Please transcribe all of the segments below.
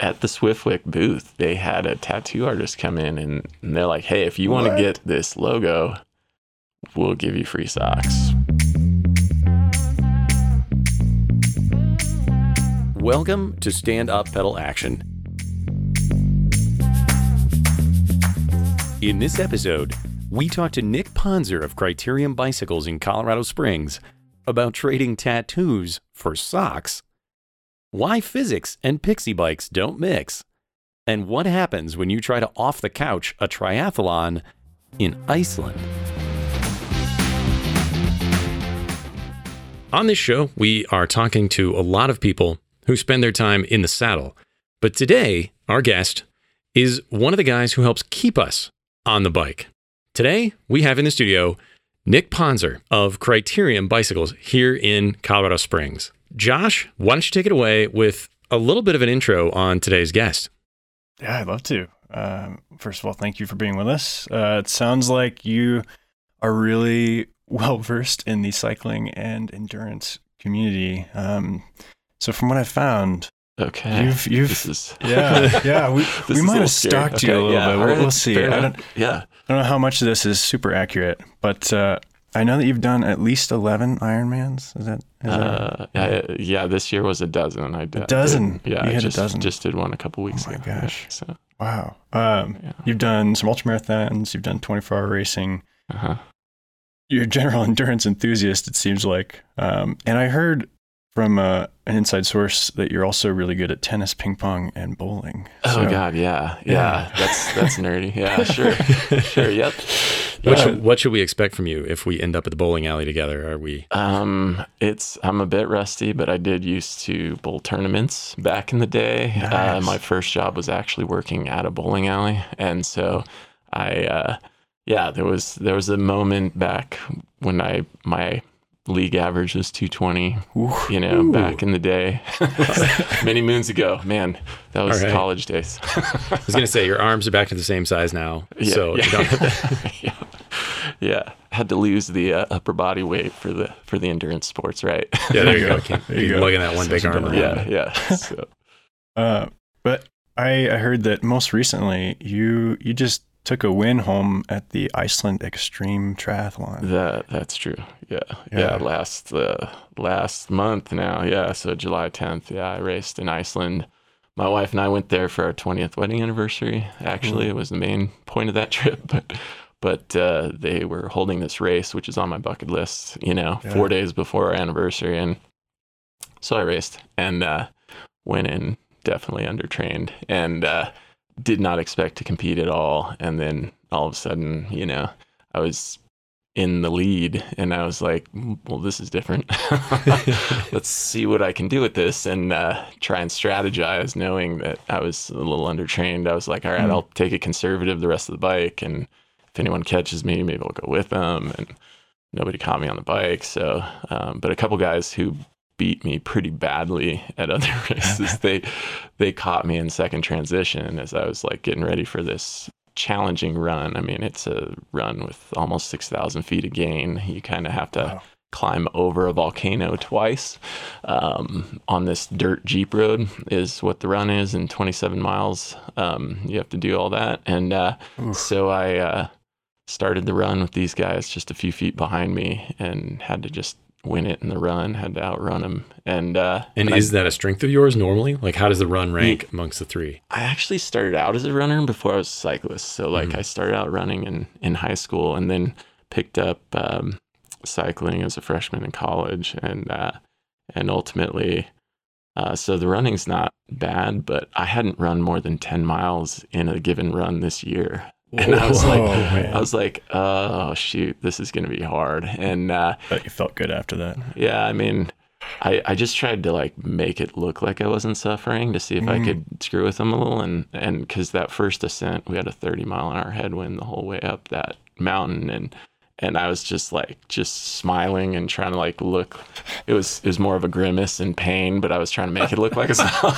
at the Swiftwick booth, they had a tattoo artist come in and, and they're like, hey, if you want to get this logo, we'll give you free socks. Welcome to Stand Up Pedal Action. In this episode, we talk to Nick Ponzer of Criterium Bicycles in Colorado Springs about trading tattoos for socks, why physics and fixie bikes don't mix, and what happens when you try to off the couch a triathlon in Iceland. On this show, we are talking to a lot of people who spend their time in the saddle. But today, our guest is one of the guys who helps keep us on the bike. Today, we have in the studio Nick Ponzer of Criterium Bicycles here in Colorado Springs. Josh, why don't you take it away with a little bit of an intro on today's guest? Yeah, I'd love to. Um, first of all, thank you for being with us. Uh, it sounds like you are really well versed in the cycling and endurance community. Um, so, from what I found, Okay. you've you've this is yeah yeah we we might have scary. stalked you a little yeah, bit. We'll, right, we'll see. I don't, yeah. I don't know how much of this is super accurate, but uh, I know that you've done at least eleven Ironmans. Is that is that Uh, yeah, yeah, this year was a dozen. I did. A dozen? Yeah, You I a just, dozen? Just did one a couple weeks ago. my ago. gosh. Yeah, so, wow? Um, yeah. you've done some ultramarathons. You've done twenty four hour racing. Uh-huh. you're a general endurance enthusiast, it seems like. Um, and I heard from uh, an inside source that you're also really good at tennis, ping pong, and bowling. Oh So- God, yeah, yeah, Yeah. That's that's nerdy. Yeah, sure, sure. Yep. What, Yeah. should, what should we expect from you if we end up at the bowling alley together? Are we? Um, it's I'm a bit rusty, but I did used to bowl tournaments back in the day. Uh, my first job was actually working at a bowling alley, and so I, uh, yeah, there was there was a moment back when I my league average was 220. Ooh. You know, Ooh. back in the day, many moons ago. Man, that was All right. college days. I was going to say your arms are back to the same size now, Yeah, so yeah. you don't have yeah. yeah, had to lose the uh, upper body weight for the for the endurance sports, right? Yeah, there you go. Can't There you be go. lugging that one Such big arm different around. yeah, yeah. So, Uh, but I, I heard that most recently you you just took a win home at the Iceland Extreme Triathlon. that that's true. Yeah, yeah. Yeah. last uh, last month now. Yeah, so July 10th. Yeah, I raced in Iceland. My wife and I went there for our 20th wedding anniversary. Actually, it was the main point of that trip, but. But uh, they were holding this race, which is on my bucket list, you know, Yeah. four days before our anniversary. And so I raced and uh, went in definitely undertrained and uh, did not expect to compete at all. And then all of a sudden, you know, I was in the lead and I was like, "Mm, well, this is different. Let's see what I can do with this and uh, try and strategize, knowing that I was a little undertrained. I was like, all right, Mm. I'll take it conservative the rest of the bike. And if anyone catches me, maybe I'll go with them. And nobody caught me on the bike. So, um, but a couple guys who beat me pretty badly at other races, they they caught me in second transition as I was like getting ready for this challenging run. I mean, it's a run with almost six thousand feet of gain. You kind of have to Wow. climb over a volcano twice um, on this dirt jeep road is what the run is in 27 miles um, you have to do all that and uh, so i uh, started the run with these guys just a few feet behind me and had to just win it in the run had to outrun him. and uh, And I- is that a strength of yours normally? Like, how does the run rank amongst the three? I actually started out as a runner before I was a cyclist. So like Mhm. I started out running in, in high school and then picked up um, cycling as a freshman in college and uh, and ultimately uh, so the running's not bad, but I hadn't run more than ten miles in a given run this year. And I was like. I was like, oh shoot, this is gonna be hard. And uh, But you felt good after that. yeah, I mean, I, I just tried to like make it look like I wasn't suffering to see if I Mm. could screw with them a little. And, and cause that first ascent, we had a 30 mile an hour headwind the whole way up that mountain. And, and I was just like, just smiling and trying to like look, it was, it was more of a grimace and pain, but I was trying to make it look like a smile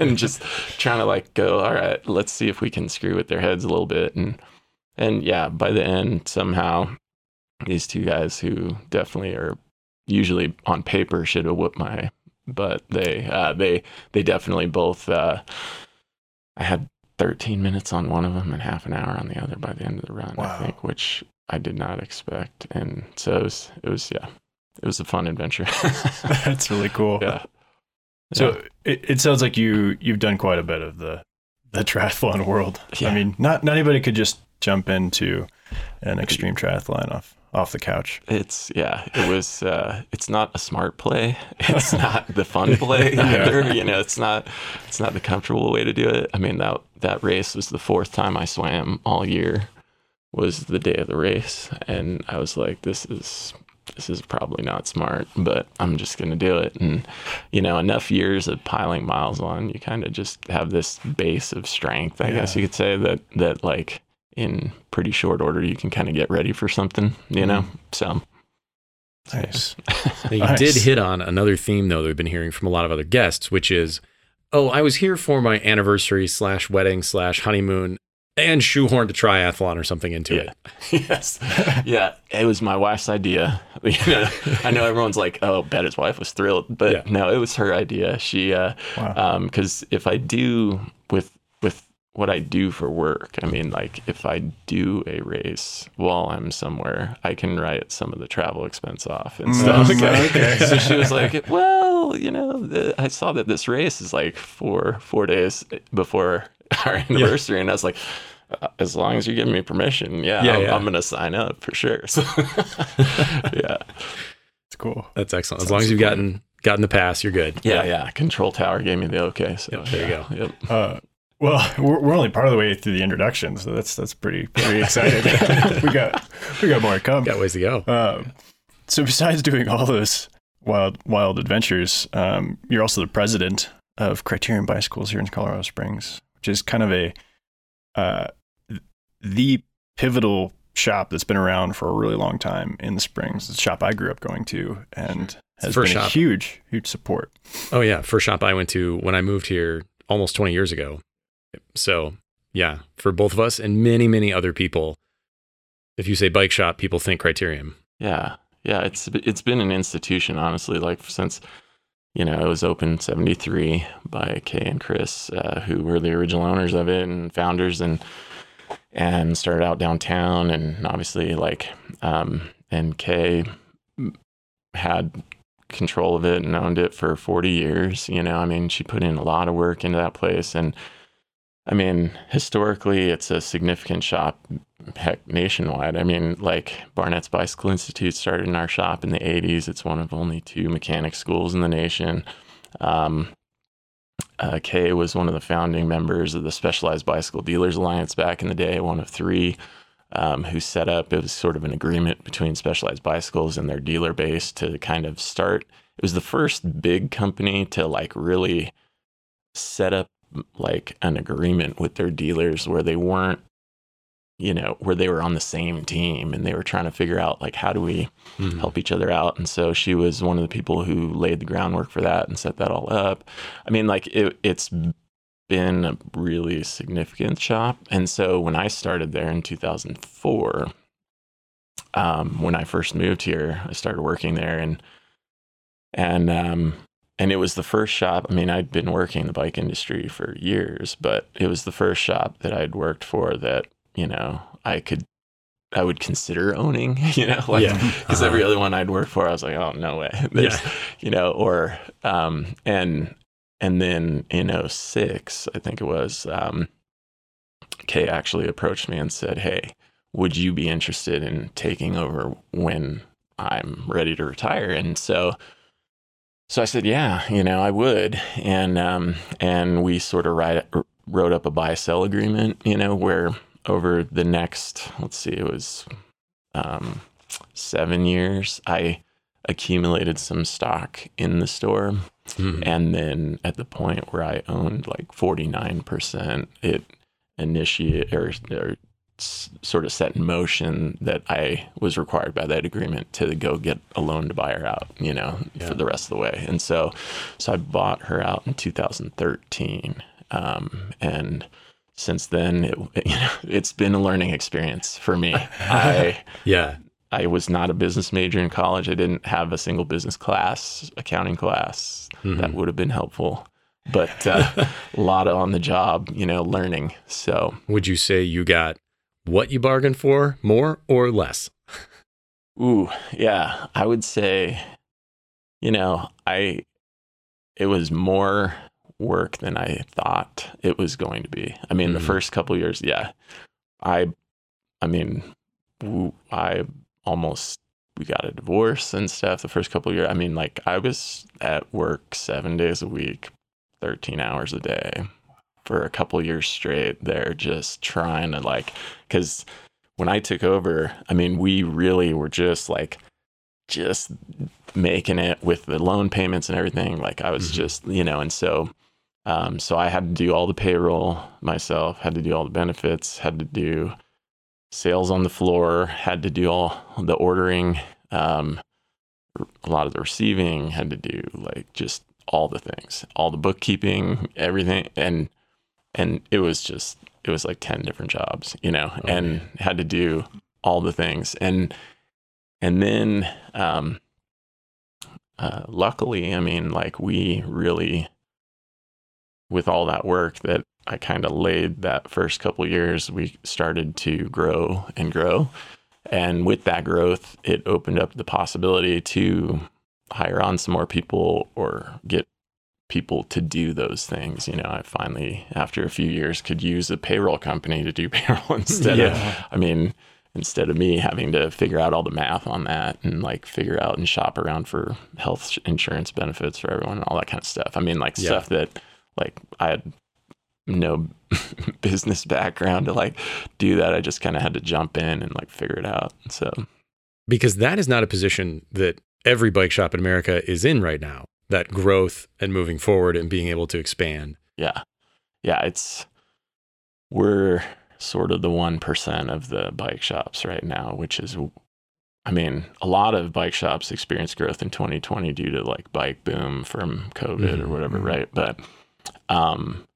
and just trying to like go, all right, let's see if we can screw with their heads a little bit. And, and yeah, by the end, somehow these two guys who definitely are usually on paper should have whooped my but They uh, they they definitely both uh, I had 13 minutes on one of them and half an hour on the other by the end of the run, Wow. I think, which I did not expect. And so it was, it was yeah, it was a fun adventure. That's really cool. yeah. So it, it sounds like you you've done quite a bit of the the triathlon world. I mean, not not anybody could just jump into an extreme triathlon off off the couch. It's yeah, it was uh it's not a smart play. It's not the fun play Yeah. either. You know, it's not it's not the comfortable way to do it. I mean that that race was the fourth time I swam all year was the day of the race and I was like this is this is probably not smart, but I'm just going to do it and you know, enough years of piling miles on, you kind of just have this base of strength, I guess you could say that that like in pretty short order you can kind of get ready for something, you know? Mm-hmm. So Nice. Now, you Nice. did hit on another theme though that we've been hearing from a lot of other guests, which is, oh, I was here for my anniversary slash wedding slash honeymoon and shoehorned a triathlon or something into it. yes. Yeah. It was my wife's idea. You know, I know everyone's like, oh, bet his wife was thrilled. But Yeah. no, it was her idea. She, uh, Wow. um, cause if I do with, with what I do for work, I mean, like if I do a race while I'm somewhere, I can write some of the travel expense off and Mm, stuff. okay. Okay. so she was like, well, you know, the, I saw that this race is like four, four days before our anniversary. And I was like, uh, as long as you give me permission, yeah, Yeah, I'm, yeah. I'm gonna sign up for sure. So, yeah, It's cool. That's excellent. As Sounds long as you've cool. gotten gotten the pass, you're good. yeah, yeah. Control Tower gave me the okay. So Yep, there you go. Yep. Uh, well, we're, we're only part of the way through the introduction, so that's that's pretty pretty excited. we got we got more to come. Got ways to go. Um, so besides doing all those wild wild adventures, um, you're also the president of Criterium Bicycles here in Colorado Springs, which is kind of a uh, the pivotal shop that's been around for a really long time in the Springs. It's a shop I grew up going to and has First been a shop. huge huge support. Oh yeah, first shop I went to when I moved here almost 20 years ago. So yeah, for both of us and many many other people, if you say bike shop, people think Criterium. Yeah, yeah. It's it's been an institution, honestly. Like since you know it was open '73 by Kay and Chris, uh, who were the original owners of it and founders, and and started out downtown, and obviously like um, and Kay had control of it and owned it for 40 years. You know, I mean, she put in a lot of work into that place, and I mean, historically, it's a significant shop heck nationwide. I mean, like Barnett's Bicycle Institute started in our shop in the 80s. It's one of only two mechanic schools in the nation. Um, uh, Kay was one of the founding members of the Specialized Bicycle Dealers Alliance back in the day, one of three um, who set up, it was sort of an agreement between Specialized Bicycles and their dealer base to kind of start. It was the first big company to like really set up like an agreement with their dealers where they weren't you know where they were on the same team and they were trying to figure out like how do we Mhm. help each other out? And so she was one of the people who laid the groundwork for that and set that all up. I mean like it, it's been a really significant shop. And so when i started there in 2004 um, when i first moved here i started working there and and um, and it was the first shop. I mean, I'd been working in the bike industry for years, but it was the first shop that I'd worked for that you know I could I would consider owning. You know, like Yeah. because every other one I'd worked for, I was like, oh no way, There's, Yeah. you know, or um, and and then in 06, I think it was, um, Kay actually approached me and said, hey, would you be interested in taking over when I'm ready to retire? And so so I said, yeah, you know, I would. And um, and we sort of write, wrote up a buy sell agreement, you know, where over the next, let's see, it was um, seven years, I accumulated some stock in the store. Mhm. And then at the point where I owned like 49%, it initiated or, or sort of set in motion that I was required by that agreement to go get a loan to buy her out, you know, Yeah. for the rest of the way. And so, so I bought her out in 2013. Um, and since then, it, you know, it's been a learning experience for me. I, Yeah. I was not a business major in college. I didn't have a single business class, accounting class that Mhm. would have been helpful. but uh, a lot of on the job, you know, learning. So, Would you say you got what you bargained for, more or less? ooh, yeah, I would say, you know, I it was more work than I thought it was going to be. I mean, the Mhm. first couple years, yeah, I, I mean, I almost we got a divorce and stuff. The first couple years, I mean, like I was at work seven days a week, thirteen hours a day for a couple years straight. There, just trying to like, because when I took over, I mean, we really were just like, just making it with the loan payments and everything. Like I was Mhm. just, you know, and so, um, so I had to do all the payroll myself, had to do all the benefits, had to do sales on the floor, had to do all the ordering, um, a lot of the receiving, had to do like just all the things, all the bookkeeping, everything, and and it was just it was like ten different jobs, you know, Oh, and man. had to do all the things, and and then um, uh, luckily, I mean, like we really, with all that work that I kind of laid that first couple years, we started to grow and grow. And with that growth, it opened up the possibility to hire on some more people or get people to do those things. You know, I finally, after a few years, could use a payroll company to do payroll instead of I mean, instead of me having to figure out all the math on that and like figure out and shop around for health insurance benefits for everyone and all that kind of stuff. I mean, like Yeah. stuff that like I had no business background to like do that. I just kind of had to jump in and like figure it out. So, Because that is not a position that every bike shop in America is in right now. That growth and moving forward and being able to expand. yeah. Yeah, it's we're sort of the 1% of the bike shops right now, which is I mean, a lot of bike shops experienced growth in 2020 due to like bike boom from COVID or Mhm, whatever, mhm. right? But um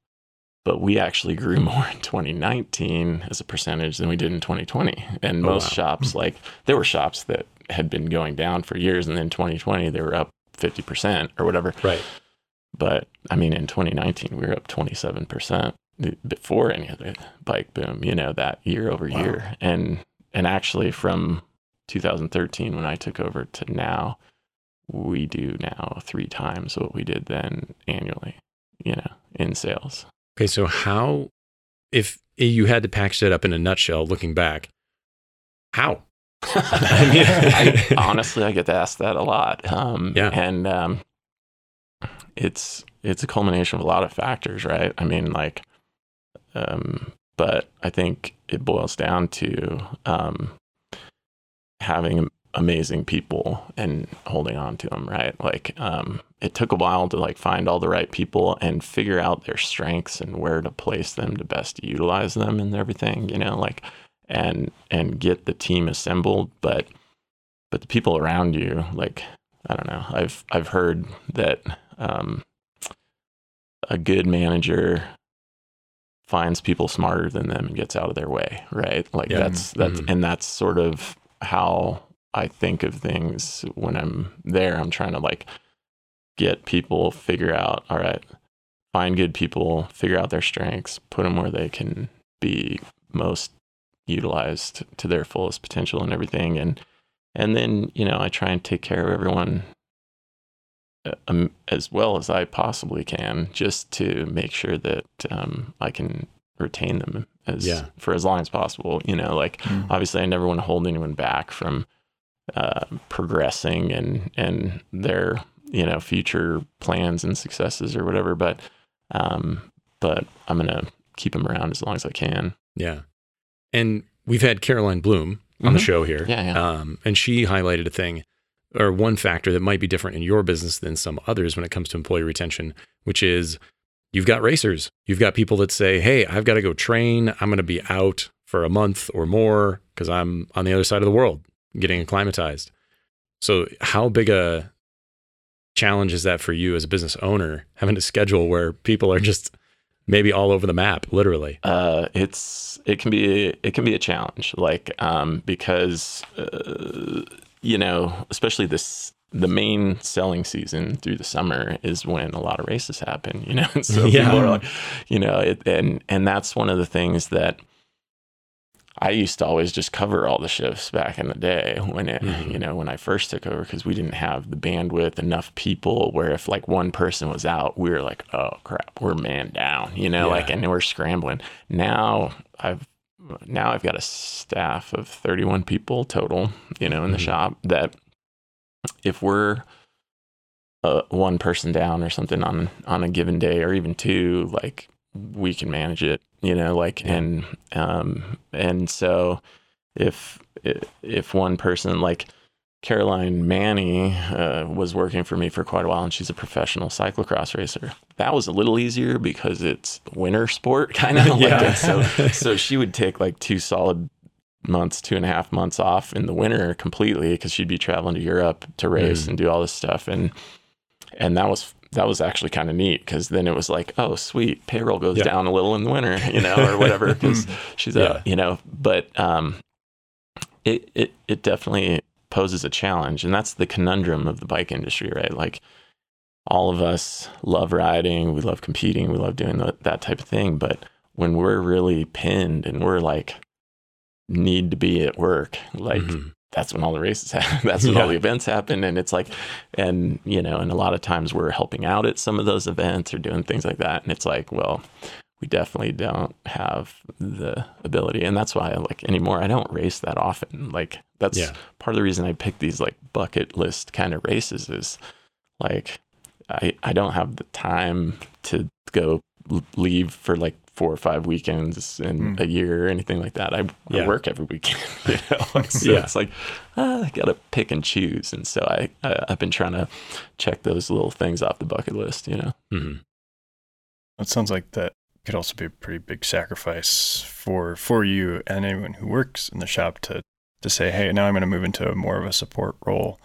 but we actually grew more in 2019 as a percentage than we did in 2020. And Oh, most wow. shops like there were shops that had been going down for years and then 2020 they were up 50% or whatever. Right. But I mean, in 2019, we were up 27% before any of the bike boom, you know, that year over Wow. year. And, and actually from 2013, when I took over to now, we do now three times what we did then annually, you know, in sales. Okay. So, how, if you had to package that up in a nutshell looking back, how? I mean, I, honestly, I get asked that a lot. Um, Yeah. And um, it's it's a culmination of a lot of factors, right? I mean, like, um, but I think it boils down to um, having amazing people and holding on to them, right? Like, um, it took a while to like find all the right people and figure out their strengths and where to place them to best utilize them and everything, you know, like and and get the team assembled but but the people around you like i don't know i've i've heard that um a good manager finds people smarter than them and gets out of their way right like Yeah. that's that's Mhm. and that's sort of how i think of things when i'm there i'm trying to like get people figure out all right find good people figure out their strengths put them where they can be most utilized to their fullest potential and everything and and then you know i try and take care of everyone uh, um, as well as i possibly can just to make sure that um, i can retain them as Yeah. for as long as possible you know like Mm. obviously i never want to hold anyone back from uh, progressing and and their you know future plans and successes or whatever but um but i'm gonna keep them around as long as i can Yeah. And we've had Caroline Bloom on the Mhm. show here. Yeah, yeah. Um, and she highlighted a thing or one factor that might be different in your business than some others when it comes to employee retention, which is you've got racers. You've got people that say, Hey, I've got to go train. I'm going to be out for a month or more because I'm on the other side of the world getting acclimatized. So, how big a challenge is that for you as a business owner, having a schedule where people are just maybe all over the map, literally? uh, it's it can be it can be a challenge, like um, because uh, you know, especially this the main selling season through the summer is when a lot of races happen, you know. And so Yeah. people are like, you know, it, and and that's one of the things that I used to always just cover all the shifts back in the day when it, Mhm. you know, when I first took over because we didn't have the bandwidth, enough people where if like one person was out, we were like, oh crap, we're man down, you know, Yeah. like, and we're scrambling. Now I've, now I've got a staff of 31 people total, you know, in the Mhm. shop that if we're uh, one person down or something on on a given day or even two like we can manage it you know like and um and so if if one person like Caroline Mani uh, was working for me for quite a while, and she's a professional cyclocross racer. That was a little easier because it's winter sport, kind of. Yeah. like, so, so she would take like two solid months, two and a half months off in the winter completely because she'd be traveling to Europe to race Mm. and do all this stuff, and and that was that was actually kind of neat because then it was like, oh, sweet, payroll goes Yeah. down a little in the winter, you know, or whatever, because she's Yeah. a, you know, but um, it it it definitely poses a challenge, and that's the conundrum of the bike industry, right? Like all of us love riding, we love competing, we love doing the, that type of thing, but when we're really pinned and we're like need to be at work, like Mhm. That's when all the races happen. That's when all the events happen. And it's like, and, you know, and a lot of times we're helping out at some of those events or doing things like that. And it's like, well, we definitely don't have the ability. And that's why, like, anymore, I don't race that often. Like, that's Yeah. part of the reason I pick these like bucket list kind of races is like, I, I don't have the time to go leave for like four or five weekends in Mm. a year or anything like that. I, Yeah. I work every weekend, you know. So Yeah. it's like ah, I gotta pick and choose, and so I, I I've been trying to check those little things off the bucket list, you know. Mhm. It sounds like that could also be a pretty big sacrifice for for you and anyone who works in the shop to to say, hey, now I'm going to move into more of a support role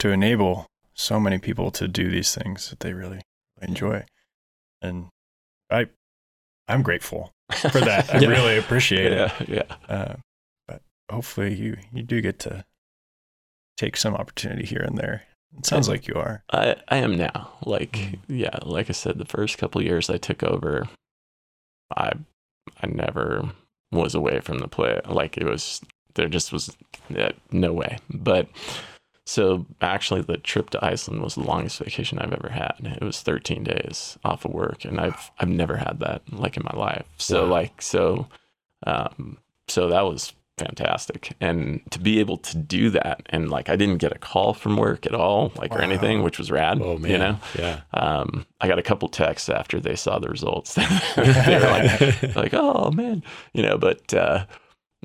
to enable so many people to do these things that they really enjoy. And I I'm grateful for that. I really appreciate it. yeah, yeah. Uh, but hopefully you you do get to take some opportunity here and there. It sounds like you are. I I am now. Like Mm. yeah, like I said, the first couple of years I took over, I I never was away from the play. Like it was there just was yeah, no way. But so actually the trip to Iceland was the longest vacation I've ever had. It was 13 days off of work and I've I've never had that like in my life. So Wow. like so um so that was fantastic and to be able to do that and like I didn't get a call from work at all like or anything which was rad Oh man. you know Yeah. um I got a couple texts after they saw the results they were like like oh man you know but uh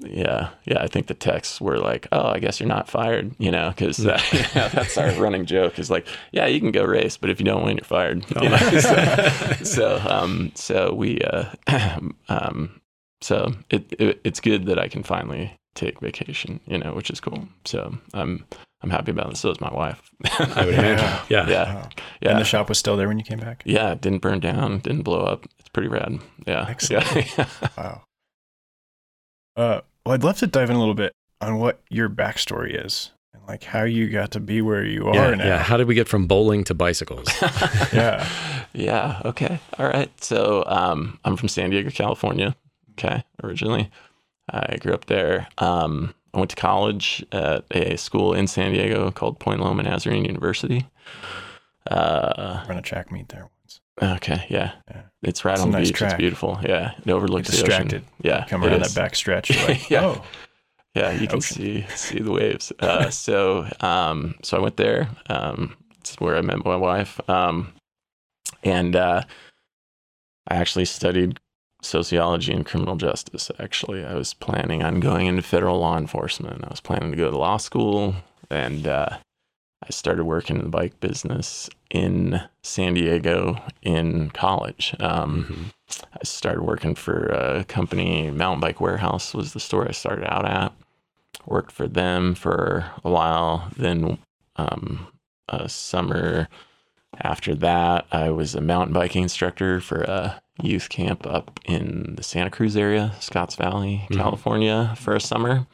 yeah yeah I think the texts were like oh I guess you're not fired you know because uh, yeah, that's our running joke is like yeah you can go race but if you don't win you're fired you know? so, so um so we uh um so it, it it's good that I can finally take vacation you know which is cool so I'm I'm happy about it so is my wife I would imagine. Yeah. yeah Wow. yeah And the shop was still there when you came back? yeah, it didn't burn down, didn't blow up. It's pretty rad. Yeah. Excellent. Yeah. Wow. Uh, well, I'd love to dive in a little bit on what your backstory is and like how you got to be where you Yeah, are now. yeah. How did we get from bowling to bicycles? Yeah. yeah. Okay. All right. So um, I'm from San Diego, California. Okay. Originally, I grew up there. Um, I went to college at a school in San Diego called Point Loma Nazarene University. Uh, Run a track meet there once. Okay. Yeah. Yeah. It's right It's on the nice beach. track. It's beautiful. Yeah. It overlooks Get the ocean. distracted. Yeah. Come around is. that back stretch. Like, Yeah. oh, Yeah, you can Ocean. see see the waves. Uh, so um, so I went there. Um, it's where I met my wife. Um, and uh, I actually studied sociology and criminal justice. Actually, I was planning on going into federal law enforcement. I was planning to go to law school, and uh, I started working in the bike business in San Diego in college. Um, Mhm. I started working for a company, Mountain Bike Warehouse was the store I started out at. Worked for them for a while. Then, um, a summer after that, I was a mountain biking instructor for a youth camp up in the Santa Cruz area, Scotts Valley, Mhm. California, for a summer,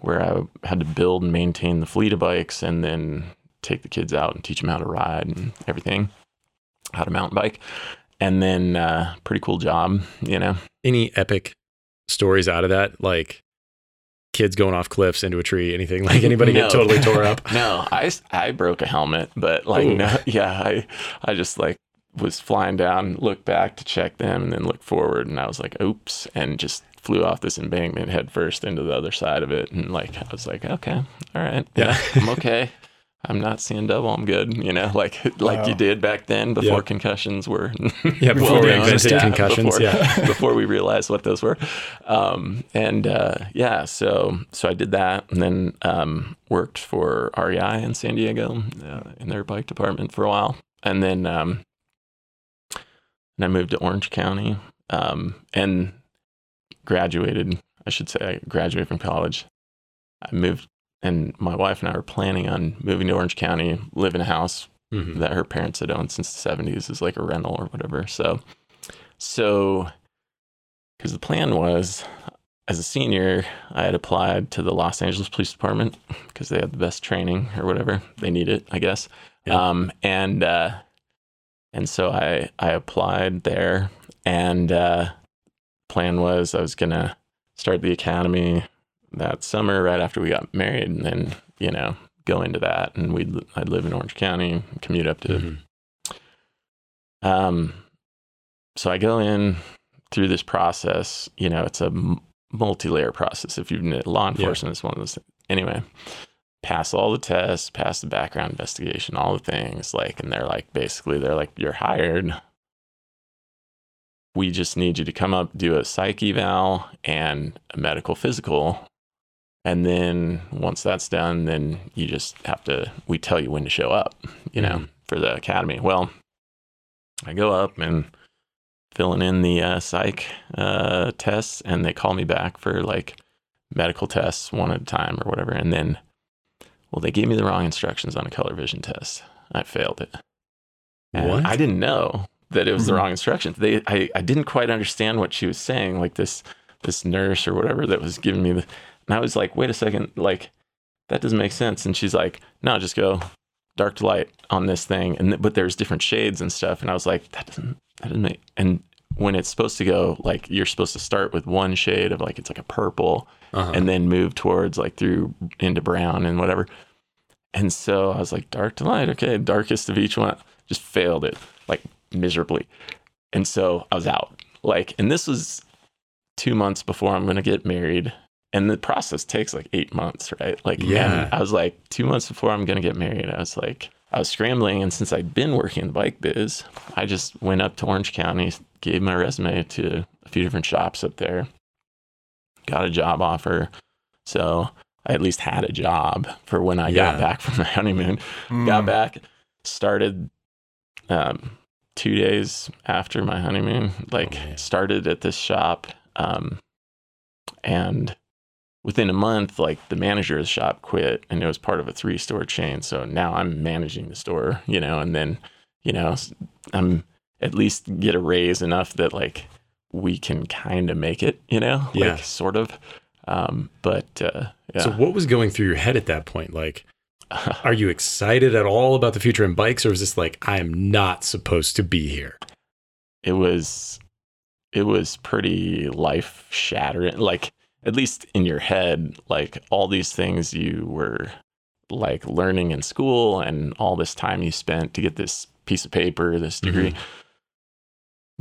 where I had to build and maintain the fleet of bikes and then take the kids out and teach them how to ride and everything, how to mountain bike. And then, uh, pretty cool job, you know. Any epic stories out of that? Like kids going off cliffs into a tree, anything like anybody No. get totally tore up? No, I, I broke a helmet, but like, Ooh. no, yeah, I, I just like was flying down, looked back to check them, and then looked forward, and I was like, oops, and just flew off this embankment headfirst into the other side of it, and like I was like, okay, all right, Yeah. yeah, I'm okay. I'm not seeing double. I'm good. You know, like like Wow. you did back then before Yeah. concussions were. Yeah, before well we known. invented concussions, Before, yeah. before we realized what those were. Um, and uh, yeah, so so I did that, and then um, worked for REI in San Diego uh, in their bike department for a while, and then um, and I moved to Orange County, um, and graduated. I should say I graduated from college. I moved, and my wife and I were planning on moving to Orange County, live in a house Mhm. that her parents had owned since the 70s as like a rental or whatever. So, so, because the plan was as a senior, I had applied to the Los Angeles Police Department because they had the best training or whatever. They need it, I guess. Yeah. Um, and, uh, and so I, I applied there and, uh, plan was I was going to start the academy that summer right after we got married and then, you know, go into that and we'd I'd live in Orange County, commute up to Mhm. um so I go in through this process, you know, it's a multi-layer process if you've been law enforcement is one of those things. Anyway, pass all the tests, pass the background investigation, all the things like and they're like basically they're like you're hired. We just need you to come up, do a psych eval and a medical physical and then once that's done, then you just have to, we tell you when to show up, you know, Mhm. for the academy. Well, I go up and filling in the uh, psych uh, tests, and they call me back for like medical tests one at a time or whatever. And then, well, they gave me the wrong instructions on a color vision test. I failed it. And What? I didn't know that it was the Mhm. wrong instructions. They, I, I didn't quite understand what she was saying. Like this, this nurse or whatever that was giving me the, and I was like, wait a second, like that doesn't make sense. And she's like, no, just go dark to light on this thing. And th- but there's different shades and stuff. And I was like, that doesn't that doesn't make. And when it's supposed to go, like you're supposed to start with one shade of like it's like a purple, Uh-huh. and then move towards like through into brown and whatever. And so I was like, dark to light, okay, darkest of each one. Just failed it like miserably. And so I was out. Like, and this was two months before I'm gonna get married. And the process takes like eight months, right? Like, Yeah. I was like, two months before I'm gonna get married, I was like, I was scrambling, and since I'd been working in the bike biz, I just went up to Orange County, gave my resume to a few different shops up there, got a job offer. So I at least had a job for when I Yeah. got back from my honeymoon. Mm. Got back, started um, two days after my honeymoon. Like man. started at this shop, um, and within a month, like the manager of the shop quit, and it was part of a three-store chain. So now I'm managing the store, you know, and then you know I'm at least get a raise enough that like we can kind of make it, you know, Yeah. like sort of. Um, but uh, yeah. So what was going through your head at that point? Like, are you excited at all about the future in bikes, or is this like I am not supposed to be here? it was it was pretty life shattering like at least in your head like all these things you were like learning in school and all this time you spent to get this piece of paper this degree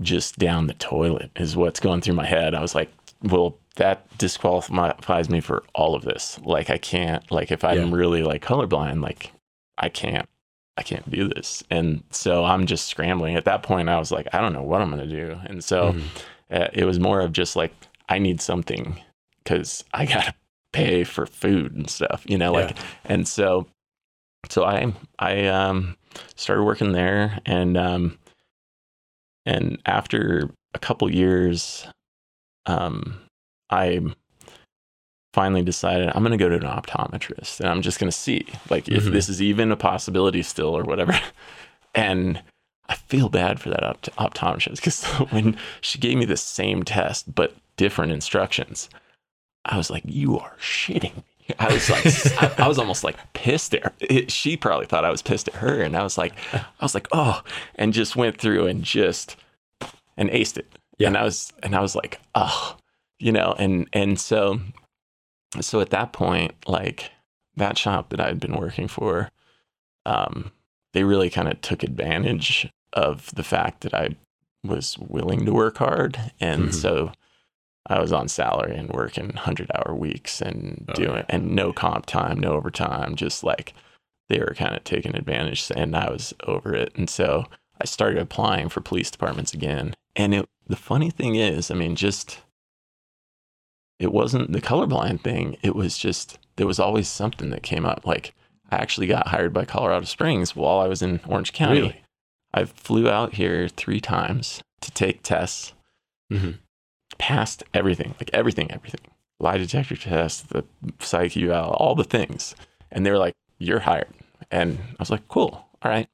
just down the toilet is what's going through my head i was like well that disqualifies me for all of this like i can't like if i'm Yeah. really like colorblind like i can't I can't do this. And so I'm just scrambling. At that point, I was like, I don't know what I'm going to do. And so uh, it was more of just like, I need something because I got to pay for food and stuff, you know, like, and so, so I, I, um, started working there and, um, and after a couple years, um, I finally decided I'm going to go to an optometrist and I'm just going to see like if Mhm. this is even a possibility still or whatever. And I feel bad for that opt- optometrist because when she gave me the same test but different instructions, I was like, "You are shitting me!" I was like, I, I was almost like pissed at her. It, she probably thought I was pissed at her, and I was like, I was like, oh, and just went through and just and aced it. Yeah. And I was and I was like, oh, you know, and and so so at that point, like that shop that I had been working for, um, they really kind of took advantage of the fact that I was willing to work hard, and Mhm. so I was on salary and working hundred hour weeks and Oh, doing yeah. and no comp time, no overtime, just like they were kind of taking advantage, and I was over it, and so I started applying for police departments again. And it, the funny thing is, I mean, just it wasn't the colorblind thing. It was just there was always something that came up. Like I actually got hired by Colorado Springs while I was in Orange County. Really? I flew out here three times to take tests, Mhm. Passed everything, like everything, everything. Lie detector test, the psych eval, all the things. And they were like, You're hired. And I was like, Cool. All right.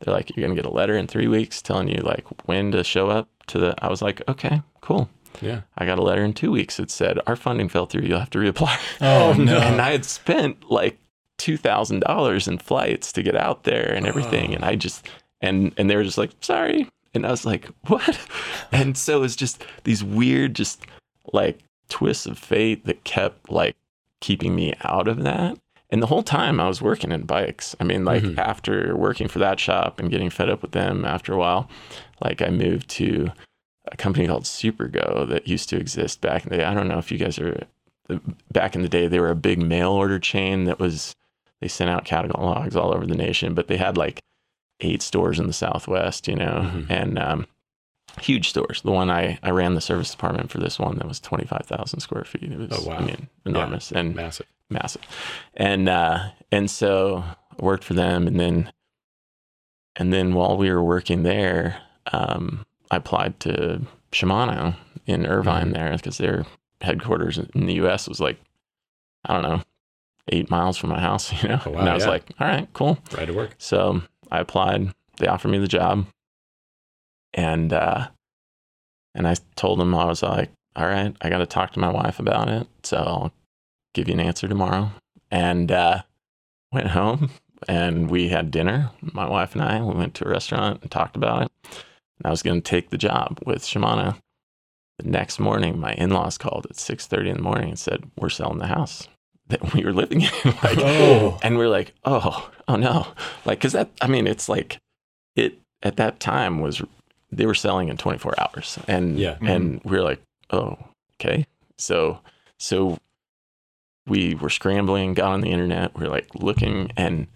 They're like, You're gonna get a letter in three weeks telling you like when to show up to the I was like, Okay, cool. Yeah. I got a letter in two weeks that said our funding fell through. You'll have to reapply. Oh, no. and I had spent like two thousand dollars in flights to get out there and everything, Oh. and I just and and they were just like sorry, and I was like what? And so it was just these weird, just like twists of fate that kept like keeping me out of that. And the whole time I was working in bikes. I mean, like Mhm. after working for that shop and getting fed up with them after a while, like I moved to a company called Supergo that used to exist back in the day. I don't know if you guys are back in the day. They were a big mail order chain that was they sent out catalogs all over the nation, but they had like eight stores in the Southwest, you know, Mhm. and um, huge stores. The one I I ran the service department for this one that was twenty five thousand square feet. It was Oh, wow. I mean enormous and Massive. massive. And uh and so I worked for them and then and then while we were working there, um I applied to Shimano in Irvine Mhm. there because their headquarters in the US was like I don't know, eight miles from my house, you know. Oh, wow, and I was yeah. like, all right, cool. Right to work. So I applied. They offered me the job, and uh, and I told them I was like, "All right, I got to talk to my wife about it, so I'll give you an answer tomorrow." And uh, went home, and we had dinner. My wife and I. We went to a restaurant and talked about it. And I was going to take the job with Shimano. The next morning, my in-laws called at six thirty in the morning and said, "We're selling the house that we were living in." like, Oh. and we're like, oh, oh no, like, cause that, I mean, it's like, it at that time was they were selling in 24 hours, and Yeah. and we're like, oh, okay, so so we were scrambling, got on the internet, we are like looking, and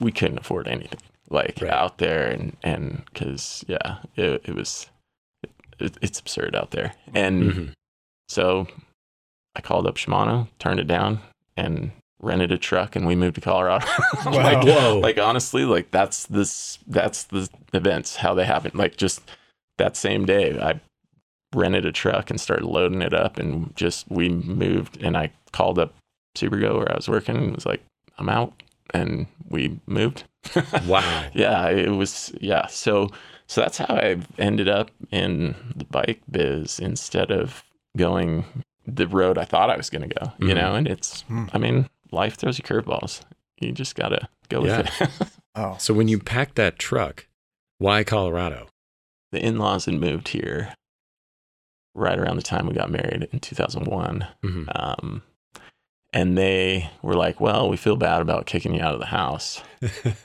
we couldn't afford anything like Right. out there, and and because yeah, it, it was. It, it's absurd out there, and Mhm. so I called up Shimano, turned it down, and rented a truck, and we moved to Colorado. Wow. like, Whoa. like honestly, like that's this that's the events how they happen. Like just that same day, I rented a truck and started loading it up, and just we moved. And I called up Supergo where I was working, and was like, I'm out, and we moved. wow. yeah, it was yeah. So so that's how I ended up in the bike biz instead of going the road I thought I was going to go. You know, and it's Hmm. I mean, life throws you curveballs. You just gotta go with it. Oh. So when you packed that truck, why Colorado? the in-laws had moved here right around the time we got married in 2001. Mhm. Um, and they were like, "Well, we feel bad about kicking you out of the house."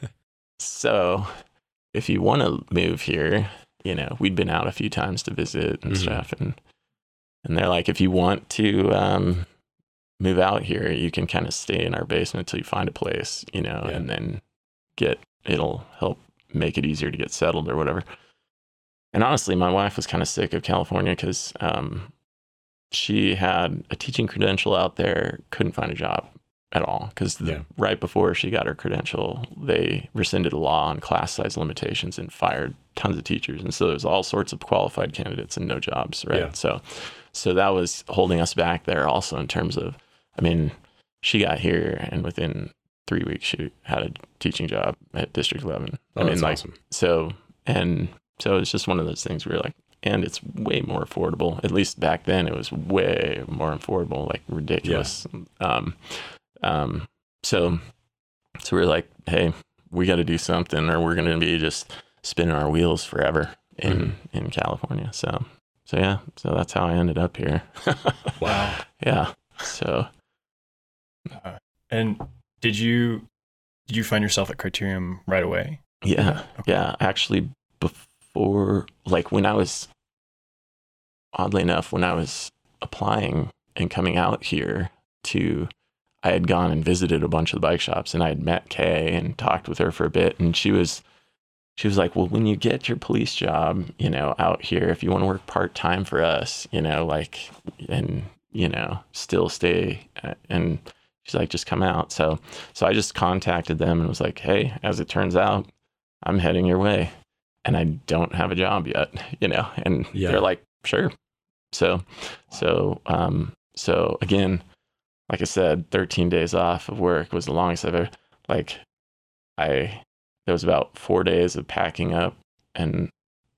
So, if you want to move here, you know, we'd been out a few times to visit and Mhm. stuff, and and they're like, if you want to um, move out here, you can kind of stay in our basement until you find a place, you know, Yeah. and then get it'll help make it easier to get settled or whatever. And honestly, my wife was kind of sick of California because um, she had a teaching credential out there, couldn't find a job at all because Yeah. right before she got her credential, they rescinded a law on class size limitations and fired tons of teachers. And so there's all sorts of qualified candidates and no jobs, right? Yeah. So, so that was holding us back there also in terms of, I mean, she got here and within three weeks she had a teaching job at District 11. Oh, I mean, like, awesome. so, and so it's just one of those things where like, and it's way more affordable. At least back then, it was way more affordable, like ridiculous. Um, Um, so, so we are like, hey, we got to do something, or we're gonna be just spinning our wheels forever in Mm-hmm. in California. So, so yeah, so that's how I ended up here. Wow. yeah. So Uh, and did you did you find yourself at Criterium right away? yeah, Okay. yeah. Actually, before like when I was, oddly enough, when I was applying and coming out here to, I had gone and visited a bunch of the bike shops, and I had met Kay and talked with her for a bit, and she was. She was like, "Well, when you get your police job, you know, out here, if you want to work part time for us, you know, like, and you know, still stay, uh, and she's like, just come out." So, so I just contacted them and was like, "Hey, as it turns out, I'm heading your way and I don't have a job yet, you know. And Yeah. they're like, sure. So, so, um, so again, like I said, 13 days off of work was the longest I've ever, like, I, there was about four days of packing up and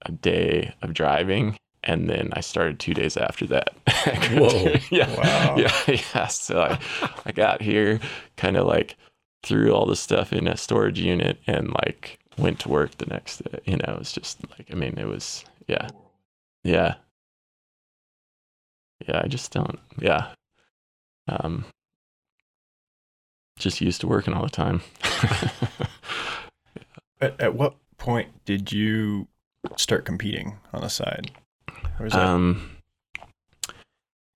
a day of driving. And then I started two days after that. Whoa. yeah. Wow. Yeah. Yeah. So I, I got here kind of like threw all the stuff in a storage unit and like went to work the next day. You know, it was just like, I mean, it was, yeah. Yeah. Yeah. I just don't, yeah. Um, just used to working all the time. At, at what point did you start competing on the side? Um,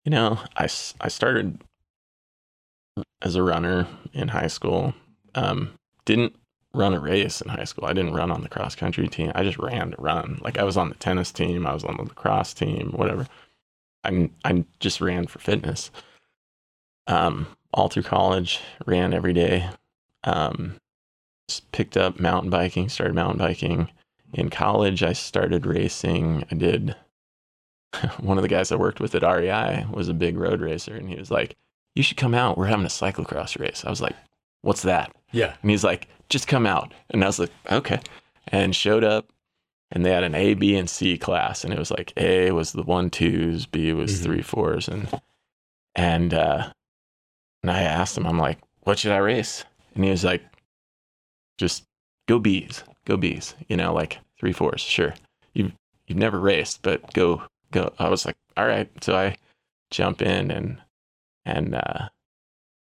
you know, I, I started as a runner in high school. Um, didn't run a race in high school. I didn't run on the cross country team. I just ran to run. Like I was on the tennis team, I was on the lacrosse team, whatever. I I just ran for fitness. Um, all through college, ran every day. Um, picked up mountain biking, started mountain biking. In college, I started racing. I did. One of the guys I worked with at REI was a big road racer, and he was like, "You should come out. We're having a cyclocross race." I was like, "What's that?" Yeah. And he's like, just come out. And I was like, okay. And showed up and they had an A, B, and C class. And it was like A was the one twos, B was Mhm. three fours. And and uh and I asked him, I'm like, what should I race? And he was like, just go bees, Go bees, You know, like three fours, sure. You've you've never raced, but go go. I was like, all right. So I jump in and and uh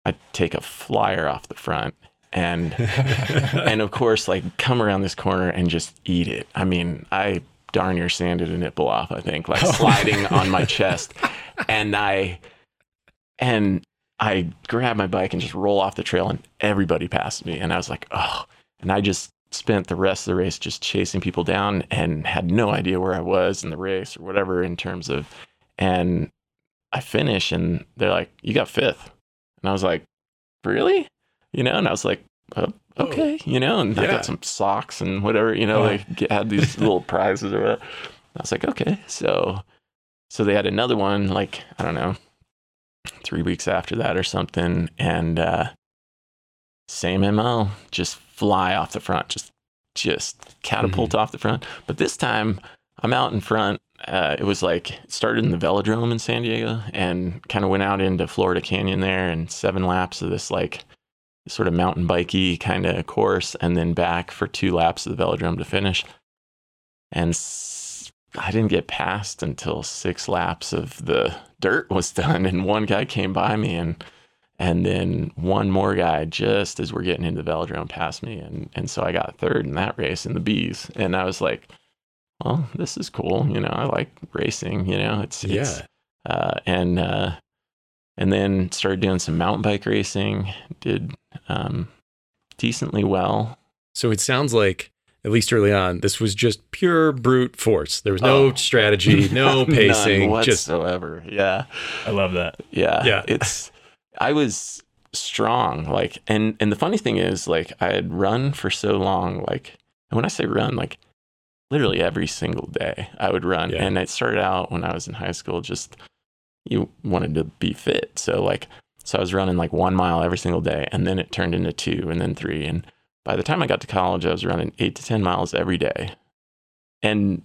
I take a flyer off the front and and of course like come around this corner and just eat it i mean i darn near sanded a nipple off i think like sliding on my chest and i and i grab my bike and just roll off the trail and everybody passed me. And i was like oh and i just spent the rest of the race just chasing people down and had no idea where i was in the race or whatever in terms of and i finish and they're like you got fifth. And i was like really? You know and i was like uh, okay you know and i got some socks and whatever you know Oh. like had these little prizes or whatever. I was like okay. So so they had another one like i don't know three weeks after that or something and uh same mo just fly off the front just just catapult off the front. But this time i'm out in front uh, it was like it started in the velodrome in san diego and kind of went out into florida canyon there and seven laps of this like sort of mountain bikey kind of course and then back for two laps of the velodrome to finish. And i didn't get past until six laps of the dirt was done and one guy came by me and and then one more guy just as we're getting into the velodrome passed me and and so i got third in that race in the bees and i was like well this is cool you know i like racing you know it's, it's Yeah. uh, and uh, and then started doing some mountain bike racing. Did um, decently well. So it sounds like, at least early on, this was just pure brute force. There was no Oh. strategy, no None pacing, just whatsoever. yeah, I love that. yeah, Yeah. It's I was strong, like, and and the funny thing is, like, I had run for so long, like, and when I say run, like, literally every single day I would run, Yeah. and it started out when I was in high school, just you wanted to be fit, so like, so I was running like one mile every single day, and then it turned into two, and then three, and by the time I got to college, I was running eight to ten miles every day, and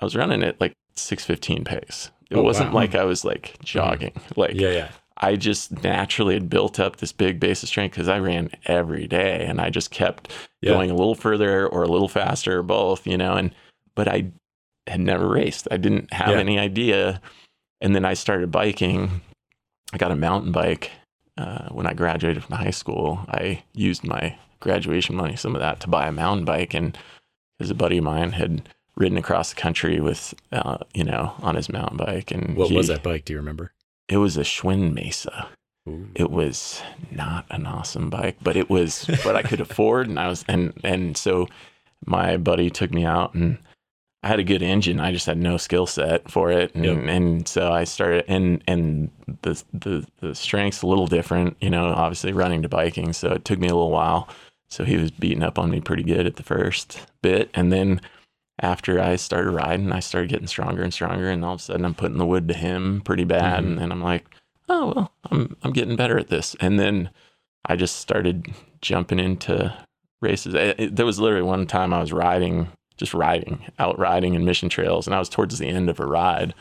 I was running at like six fifteen pace. It Oh, wasn't wow. like I was like jogging, like yeah, yeah. I just naturally had built up this big base of strength because I ran every day and I just kept Yeah. going a little further or a little faster or both, you know, and but I had never raced. I didn't have Yeah. any idea. And then I started biking. I got a mountain bike uh, when I graduated from high school. I used my graduation money, some of that, to buy a mountain bike. And because a buddy of mine had ridden across the country with, uh, you know, on his mountain bike. And What he- was that bike? Do you remember? It was a Schwinn Mesa Ooh. it was not an awesome bike, but it was what I could afford, and I was and and so my buddy took me out, and I had a good engine. I just had no skill set for it, and, Yep. and so I started and and the the the strength's a little different, you know, obviously running to biking, so it took me a little while. So he was beating up on me pretty good at the first bit, and then after I started riding, I started getting stronger and stronger, and all of a sudden I'm putting the wood to him pretty bad, Mhm. and then I'm like, oh well, I'm I'm getting better at this, and then I just started jumping into races. It- it- there was literally one time I was riding, just riding, out riding in mission trails, and I was towards the end of a ride,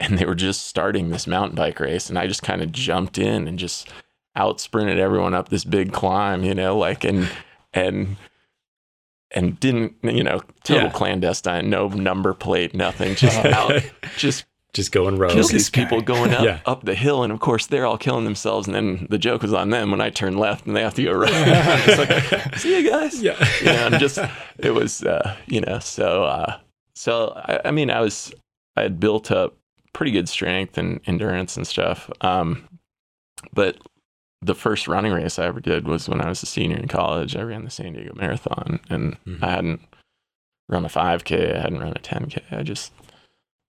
and they were just starting this mountain bike race, and I just kind of jumped in and just out sprinted everyone up this big climb, you know, like and and and didn't you know total Yeah. clandestine, no number plate, nothing, just out, just Just going rogue. kill this these guy. people going up Yeah. up the hill, and of course they're all killing themselves. And then the joke was on them when I turn left and they have to go right. it's like, see you guys. Yeah. You know, and just it was, uh, you know, so uh, so I, I mean, I was I had built up pretty good strength and endurance and stuff. Um, but the first running race I ever did was when I was a senior in college. I ran the San Diego Marathon, and Mhm. I hadn't run a 5K. I hadn't run a 10K. I just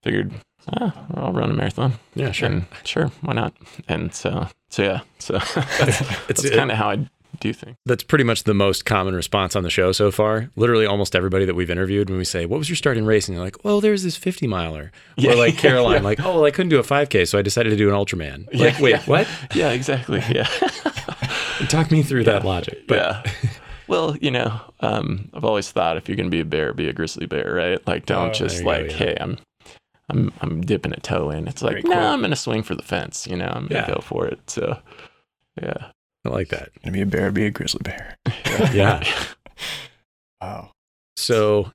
figured, ah, I'll run a marathon. Yeah, sure. And sure, why not? And so, so yeah, so that's, It's that's kind of how I do things. that's pretty much the most common response on the show so far. Literally, almost everybody that we've interviewed, when we say, "What was your starting race?" and they're like, "Well, there's this 50 miler," or like Caroline, like, "Oh, well, I couldn't do a 5K, so I decided to do an Ultraman." Like, Yeah, wait, yeah. what? Yeah, exactly. Yeah. Talk me through that logic. But yeah. Well, you know, um, I've always thought if you're gonna be a bear, be a grizzly bear, right? Like, don't Oh, just you go, like, yeah. hey, I'm, I'm, I'm dipping a toe in. It's like, no, quote. I'm gonna swing for the fence. You know, I'm gonna Yeah. go for it. So, yeah, I like that. Gonna be a bear, be a grizzly bear. Yeah. Wow. So,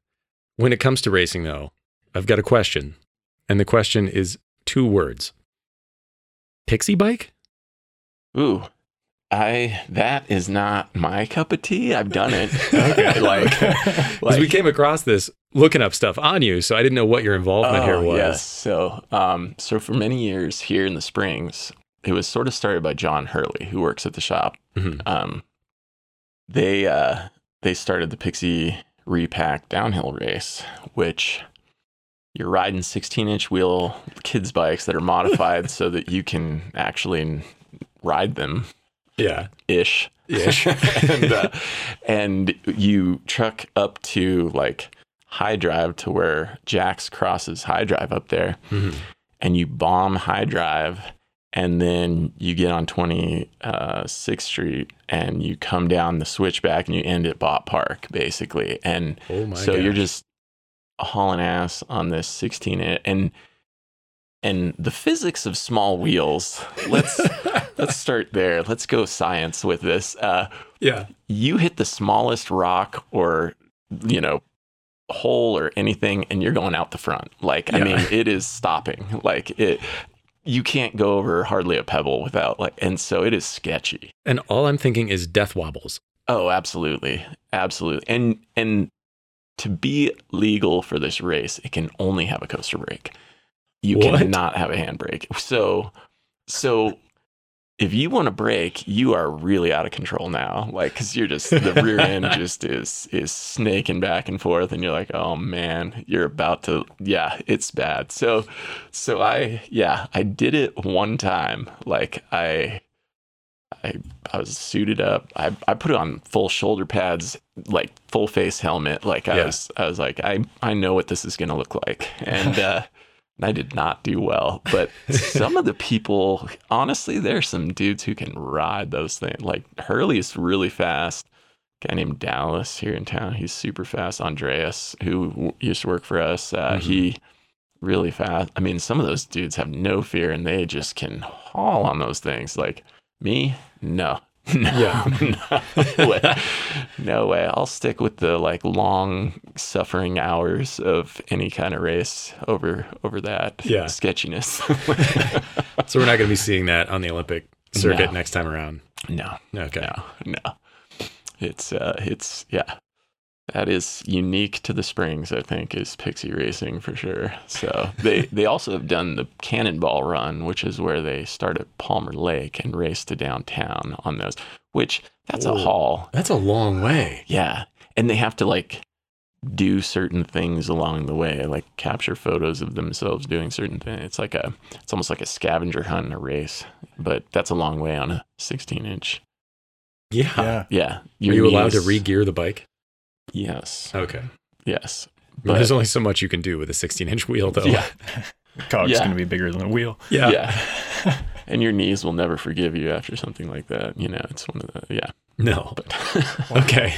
when it comes to racing, though, I've got a question, and the question is two words: pixie bike. Ooh, I that is not my cup of tea. I've done it. Okay. like, Because we came across this looking up stuff on you, so I didn't know what your involvement here Oh, was. Yes. So, um, so for many years here in the Springs, it was sort of started by John Hurley, who works at the shop. Mhm. Um, they uh, they started the Pixie Repack downhill race, which you're riding 16 inch wheel kids bikes that are modified so that you can actually ride them Yeah. ish Ish. and uh, and you truck up to like high drive to where Jax crosses high drive up there Mhm. and you bomb high drive and then you get on 26th street and you come down the switchback and you end at Bott Park basically. And Oh so you're just hauling ass on this 16 and and the physics of small wheels let's let's start there. Let's go science with this. Uh yeah. you hit the smallest rock or you know hole or anything and you're going out the front. Like i mean it is stopping. Like it you can't go over hardly a pebble without like and so it is sketchy And all I'm thinking is death wobbles. Oh, absolutely. Absolutely. And and to be legal for this race, it can only have a coaster brake. You What? cannot have a handbrake. So so if you want to break, you are really out of control now. Like cuz you're just the rear end just is is snaking back and forth and you're like, "Oh man, you're about to yeah, it's bad." So so I yeah, I did it one time. Like I I I was suited up. I, I put on full shoulder pads, like full face helmet. Like I Yeah. was I was like I I know what this is gonna look like, and uh, I did not do well. But some of the people, honestly, there's some dudes who can ride those things. Like Hurley is really fast. guy named Dallas here in town. He's super fast. Andreas, who w- used to work for us, uh, Mhm. he really fast. I mean, some of those dudes have no fear and they just can haul on those things. Like me, no. No, Yeah. no way. No way. I'll stick with the like long suffering hours of any kind of race over over that Yeah. sketchiness. So we're not going to be seeing that on the Olympic circuit No. next time around. no, Okay. no, no. It's uh it's yeah. That is unique to the Springs, I think, is Pixie Racing for sure. So they they also have done the Cannonball Run, which is where they start at Palmer Lake and race to downtown on those. Which that's a haul. That's a long way. Yeah, and they have to like do certain things along the way, like capture photos of themselves doing certain things. It's like a it's almost like a scavenger hunt in a race, but that's a long way on a 16 inch. Yeah. Yeah. Are Yeah, you allowed to re-gear the bike? Yes, Okay. yes. I mean, there's only so much you can do with a 16 inch wheel, though. Yeah. The cog's Yeah. going to be bigger than the wheel. Yeah. yeah. and your knees will never forgive you after something like that. You know, it's one of the yeah. No. But Okay.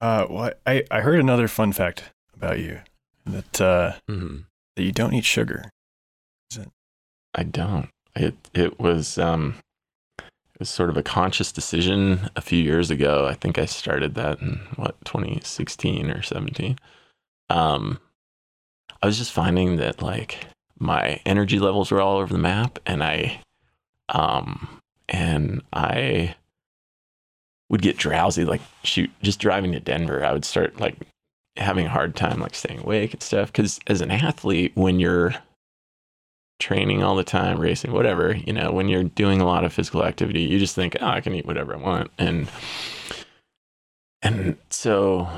Uh, well, I, I heard another fun fact about you that uh, hmm that you don't eat sugar. I don't. It it was um it was sort of a conscious decision a few years ago. I think I started that in what 2016 or 17. Um I was just finding that like my energy levels were all over the map and I um and I would get drowsy like shoot just driving to Denver I would start like having a hard time like staying awake and stuff cuz as an athlete when you're training all the time, racing, whatever, you know, when you're doing a lot of physical activity, you just think, oh, I can eat whatever I want. And and so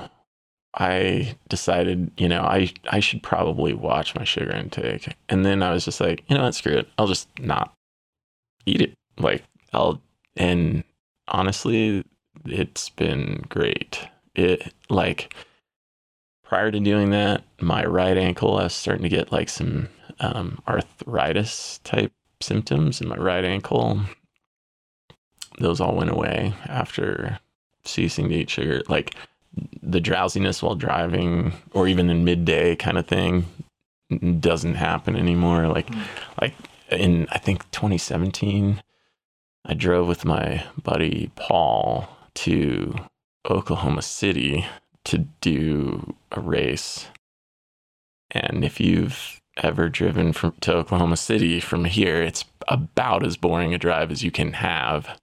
I decided, you know, I I should probably watch my sugar intake. And then I was just like, you know what, screw it. I'll just not eat it. Like I'll and honestly, it's been great. It like prior to doing that, my right ankle, I was starting to get like some um, arthritis type symptoms in my right ankle. Those all went away after ceasing to eat sugar. Like the drowsiness while driving, or even in midday kind of thing, doesn't happen anymore. Like, like in I think 2017, I drove with my buddy Paul to Oklahoma City to do a race. And if you've ever driven from to Oklahoma City from here, it's about as boring a drive as you can have.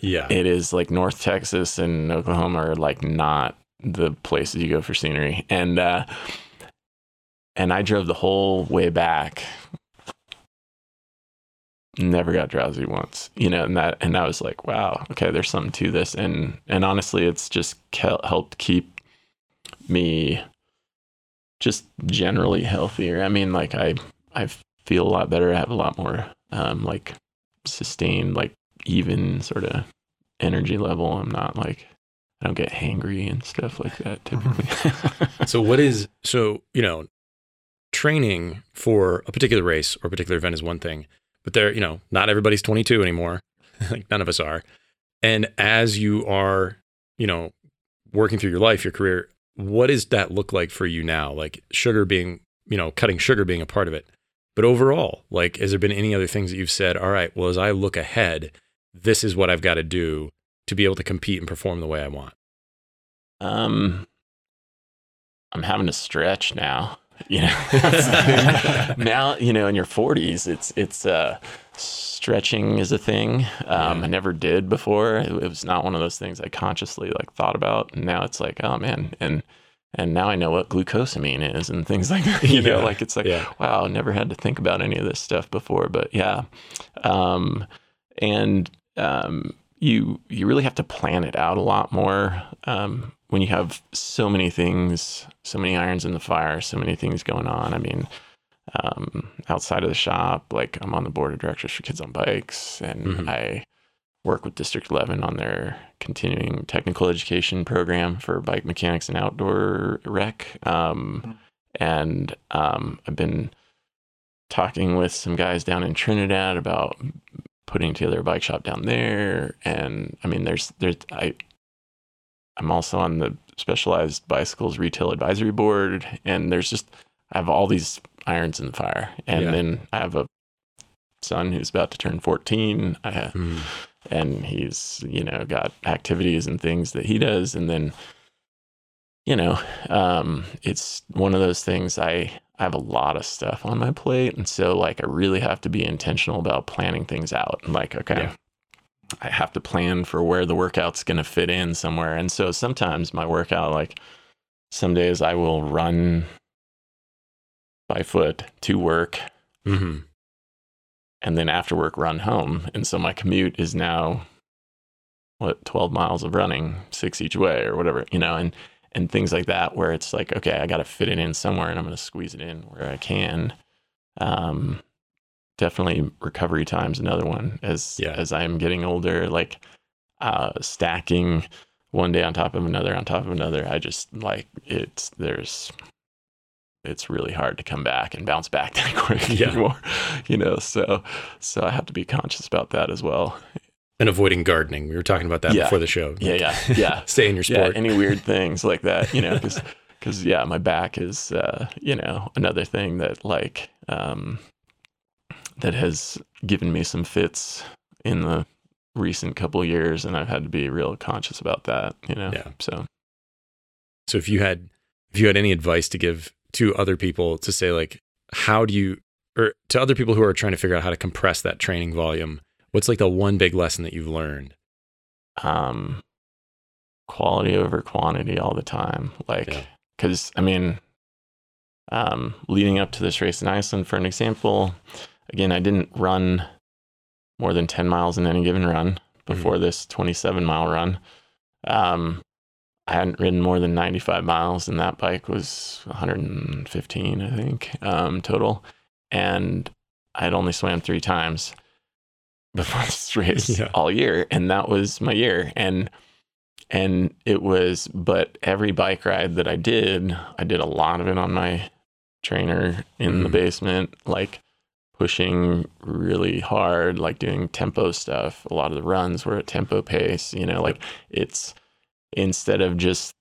Yeah. It is like North Texas and Oklahoma are like not the places you go for scenery. And uh and I drove the whole way back. Never got drowsy once, you know, and that and I was like, wow, okay, there's something to this, and and honestly, it's just helped keep me just generally healthier. I mean, like I I feel a lot better. I have a lot more um like sustained, like even sort of energy level. I'm not like I don't get hangry and stuff like that typically. So what is so you know training for a particular race or a particular event is one thing, but there you know not everybody's 22 anymore, like none of us are, and as you are you know working through your life, your career, what does that look like for you now? Like sugar being you know cutting sugar being a part of it, but overall, like has there been any other things that you've said? All right, well as I look ahead, this is what I've got to do to be able to compete and perform the way I want. um, I'm having to stretch now. You know, now you know in your 40s, it's it's uh, stretching is a thing. Um, Yeah. I never did before. It, it was not one of those things I consciously like thought about. And now it's like, oh man, and and now I know what glucosamine is and things like that. You know, like it's like Yeah. wow, never had to think about any of this stuff before. But yeah, um, and um, you you really have to plan it out a lot more um, when you have so many things, so many irons in the fire, so many things going on. I mean, um, outside of the shop, like I'm on the board of directors for Kids on Bikes, and Mhm. I work with District 11 on their continuing technical education program for bike mechanics and outdoor rec. Um, and um, I've been talking with some guys down in Trinidad about putting together a bike shop down there. And I mean, there's there's I I'm also on the Specialized Bicycles Retail Advisory Board, and there's just I have all these irons in the fire, and Yeah. then I have a son who's about to turn 14. I have, Mm. and he's you know got activities and things that he does and then you know um it's one of those things i i have a lot of stuff on my plate and so like i really have to be intentional about planning things out like okay Yeah. i have to plan for where the workout's going to fit in somewhere and so sometimes my workout like some days i will run by foot to work hmm and then after work run home. And so my commute is now what 12 miles of running, six each way or whatever, you know, and and things like that where it's like, okay, I got to fit it in somewhere and I'm going to squeeze it in where I can. Um definitely recovery time's another one as Yeah. as I'm getting older like uh stacking one day on top of another on top of another. I just like it's there's it's really hard to come back and bounce back that quick Yeah. anymore. You know, so so I have to be conscious about that as well. And avoiding gardening. We were talking about that Yeah. before the show. Yeah, yeah, yeah. Stay in your sport. yeah, any weird things like that, you know, because because yeah, my back is uh, you know another thing that like um, that has given me some fits in the recent couple years, and I've had to be real conscious about that. You know, Yeah. So So if you had if you had any advice to give to other people to say like how do you or to other people who are trying to figure out how to compress that training volume, what's like the one big lesson that you've learned? um, quality over quantity all the time. Like, Yeah. because I mean, um, leading up to this race in Iceland, for an example, again, I didn't run more than 10 miles in any given run before this 27 mile run. Um, I hadn't ridden more than 95 miles, and that bike was 115, I think, um, total. And I had only swam three times before this race Yeah. all year, and that was my year. And and it was, but every bike ride that I did, I did a lot of it on my trainer in the Mhm. basement, like pushing really hard, like doing tempo stuff. A lot of the runs were at tempo pace, you know, like it's instead of just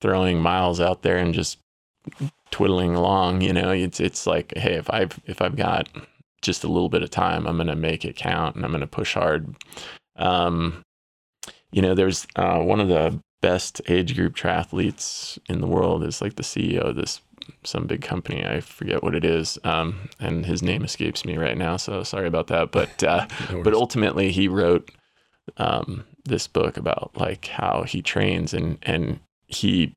throwing miles out there and just twiddling along, you know, it's it's like, hey, if I've if I've got just a little bit of time, I'm gonna make it count and I'm gonna push hard. Um, you know, there's uh, one of the best age group triathletes in the world is like the CEO of this some big company. I forget what it is, um, and his name escapes me right now. So sorry about that. But uh, No but ultimately, he wrote um, this book about like how he trains and and he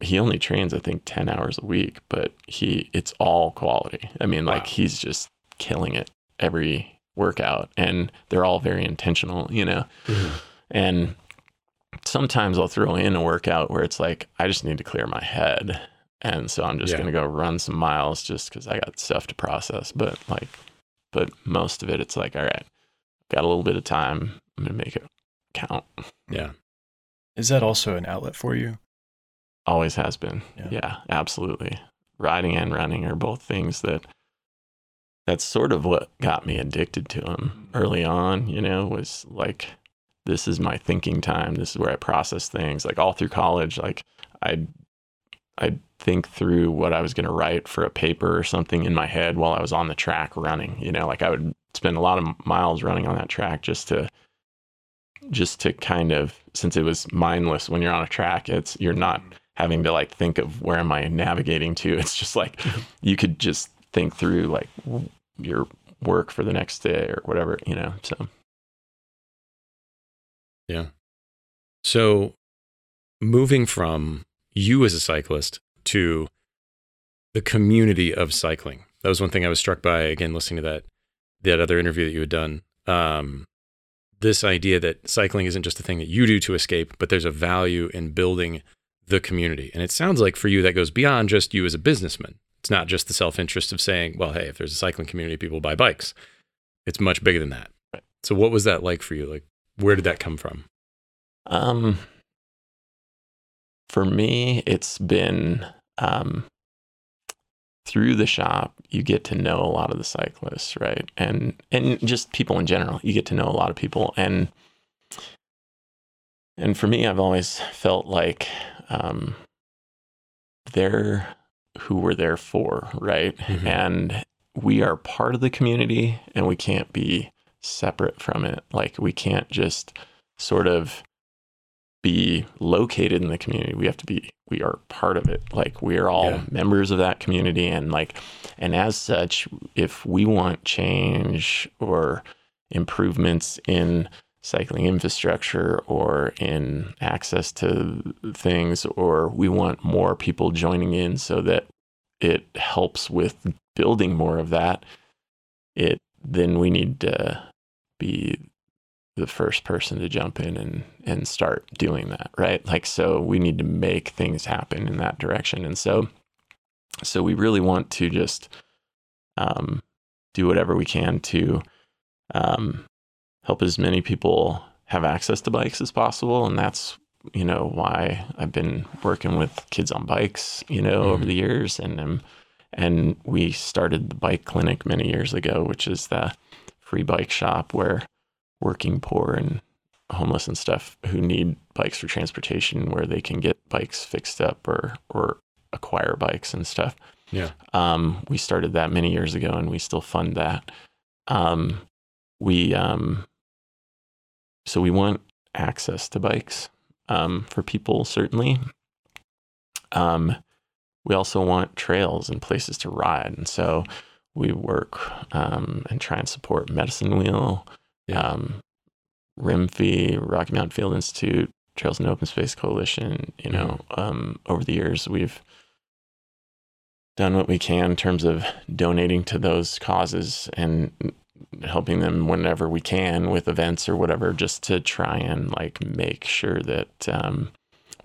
he only trains I think ten hours a week, but he it's all quality. I mean, like Wow. he's just killing it every workout, and they're all very intentional, you know. Mhm. And sometimes I'll throw in a workout where it's like I just need to clear my head, and so I'm just Yeah. gonna go run some miles just because I got stuff to process. But like, but most of it, it's like all right, got a little bit of time. I'm gonna make it count. Yeah. Is that also an outlet for you? Always has been. Yeah. Yeah, absolutely. Riding and running are both things that that's sort of what got me addicted to them early on, you know, was like this is my thinking time. This is where I process things. Like all through college, like I'd I'd think through what I was gonna write for a paper or something in my head while I was on the track running. You know, like I would spend a lot of miles running on that track just to just to kind of since it was mindless when you're on a track, it's you're not having to like think of where am I navigating to. It's just like you could just think through like your work for the next day or whatever, you know. So yeah. So, moving from you as a cyclist to the community of cycling. That was one thing I was struck by again listening to that that other interview that you had done. Um, this idea that cycling isn't just a thing that you do to escape, but there's a value in building the community. And it sounds like for you that goes beyond just you as a businessman. It's not just the self-interest of saying, well, hey, if there's a cycling community, people buy bikes. It's much bigger than that. Right. So what was that like for you? Like where did that come from? Um, for me, it's been um, through the shop. You get to know a lot of the cyclists, right? And and just people in general. You get to know a lot of people, and and for me, I've always felt like um, they're who we're there for, right? Mhm. And we are part of the community and we can't be separate from it. Like we can't just sort of be located in the community. We have to be we are part of it. Like we are all Yeah. members of that community and like and as such if we want change or improvements in cycling infrastructure or in access to things or we want more people joining in so that it helps with building more of that it then we need to be the first person to jump in and and start doing that right? Like so we need to make things happen in that direction. And so so we really want to just um, do whatever we can to um, help as many people have access to bikes as possible. And that's you know why I've been working with kids on bikes you know over Mhm. the years. And um, and we started the bike clinic many years ago which is the free bike shop where working poor and homeless and stuff who need bikes for transportation where they can get bikes fixed up or or acquire bikes and stuff. Yeah. um, we started that many years ago and we still fund that. Um, we um, so we want access to bikes um, for people certainly. Um, we also want trails and places to ride. And so we work um, and try and support medicine wheel Yeah. um, rimfee rocky mountain field institute trails and open space coalition you know um, over the years we've done what we can in terms of donating to those causes and helping them whenever we can with events or whatever just to try and like make sure that um,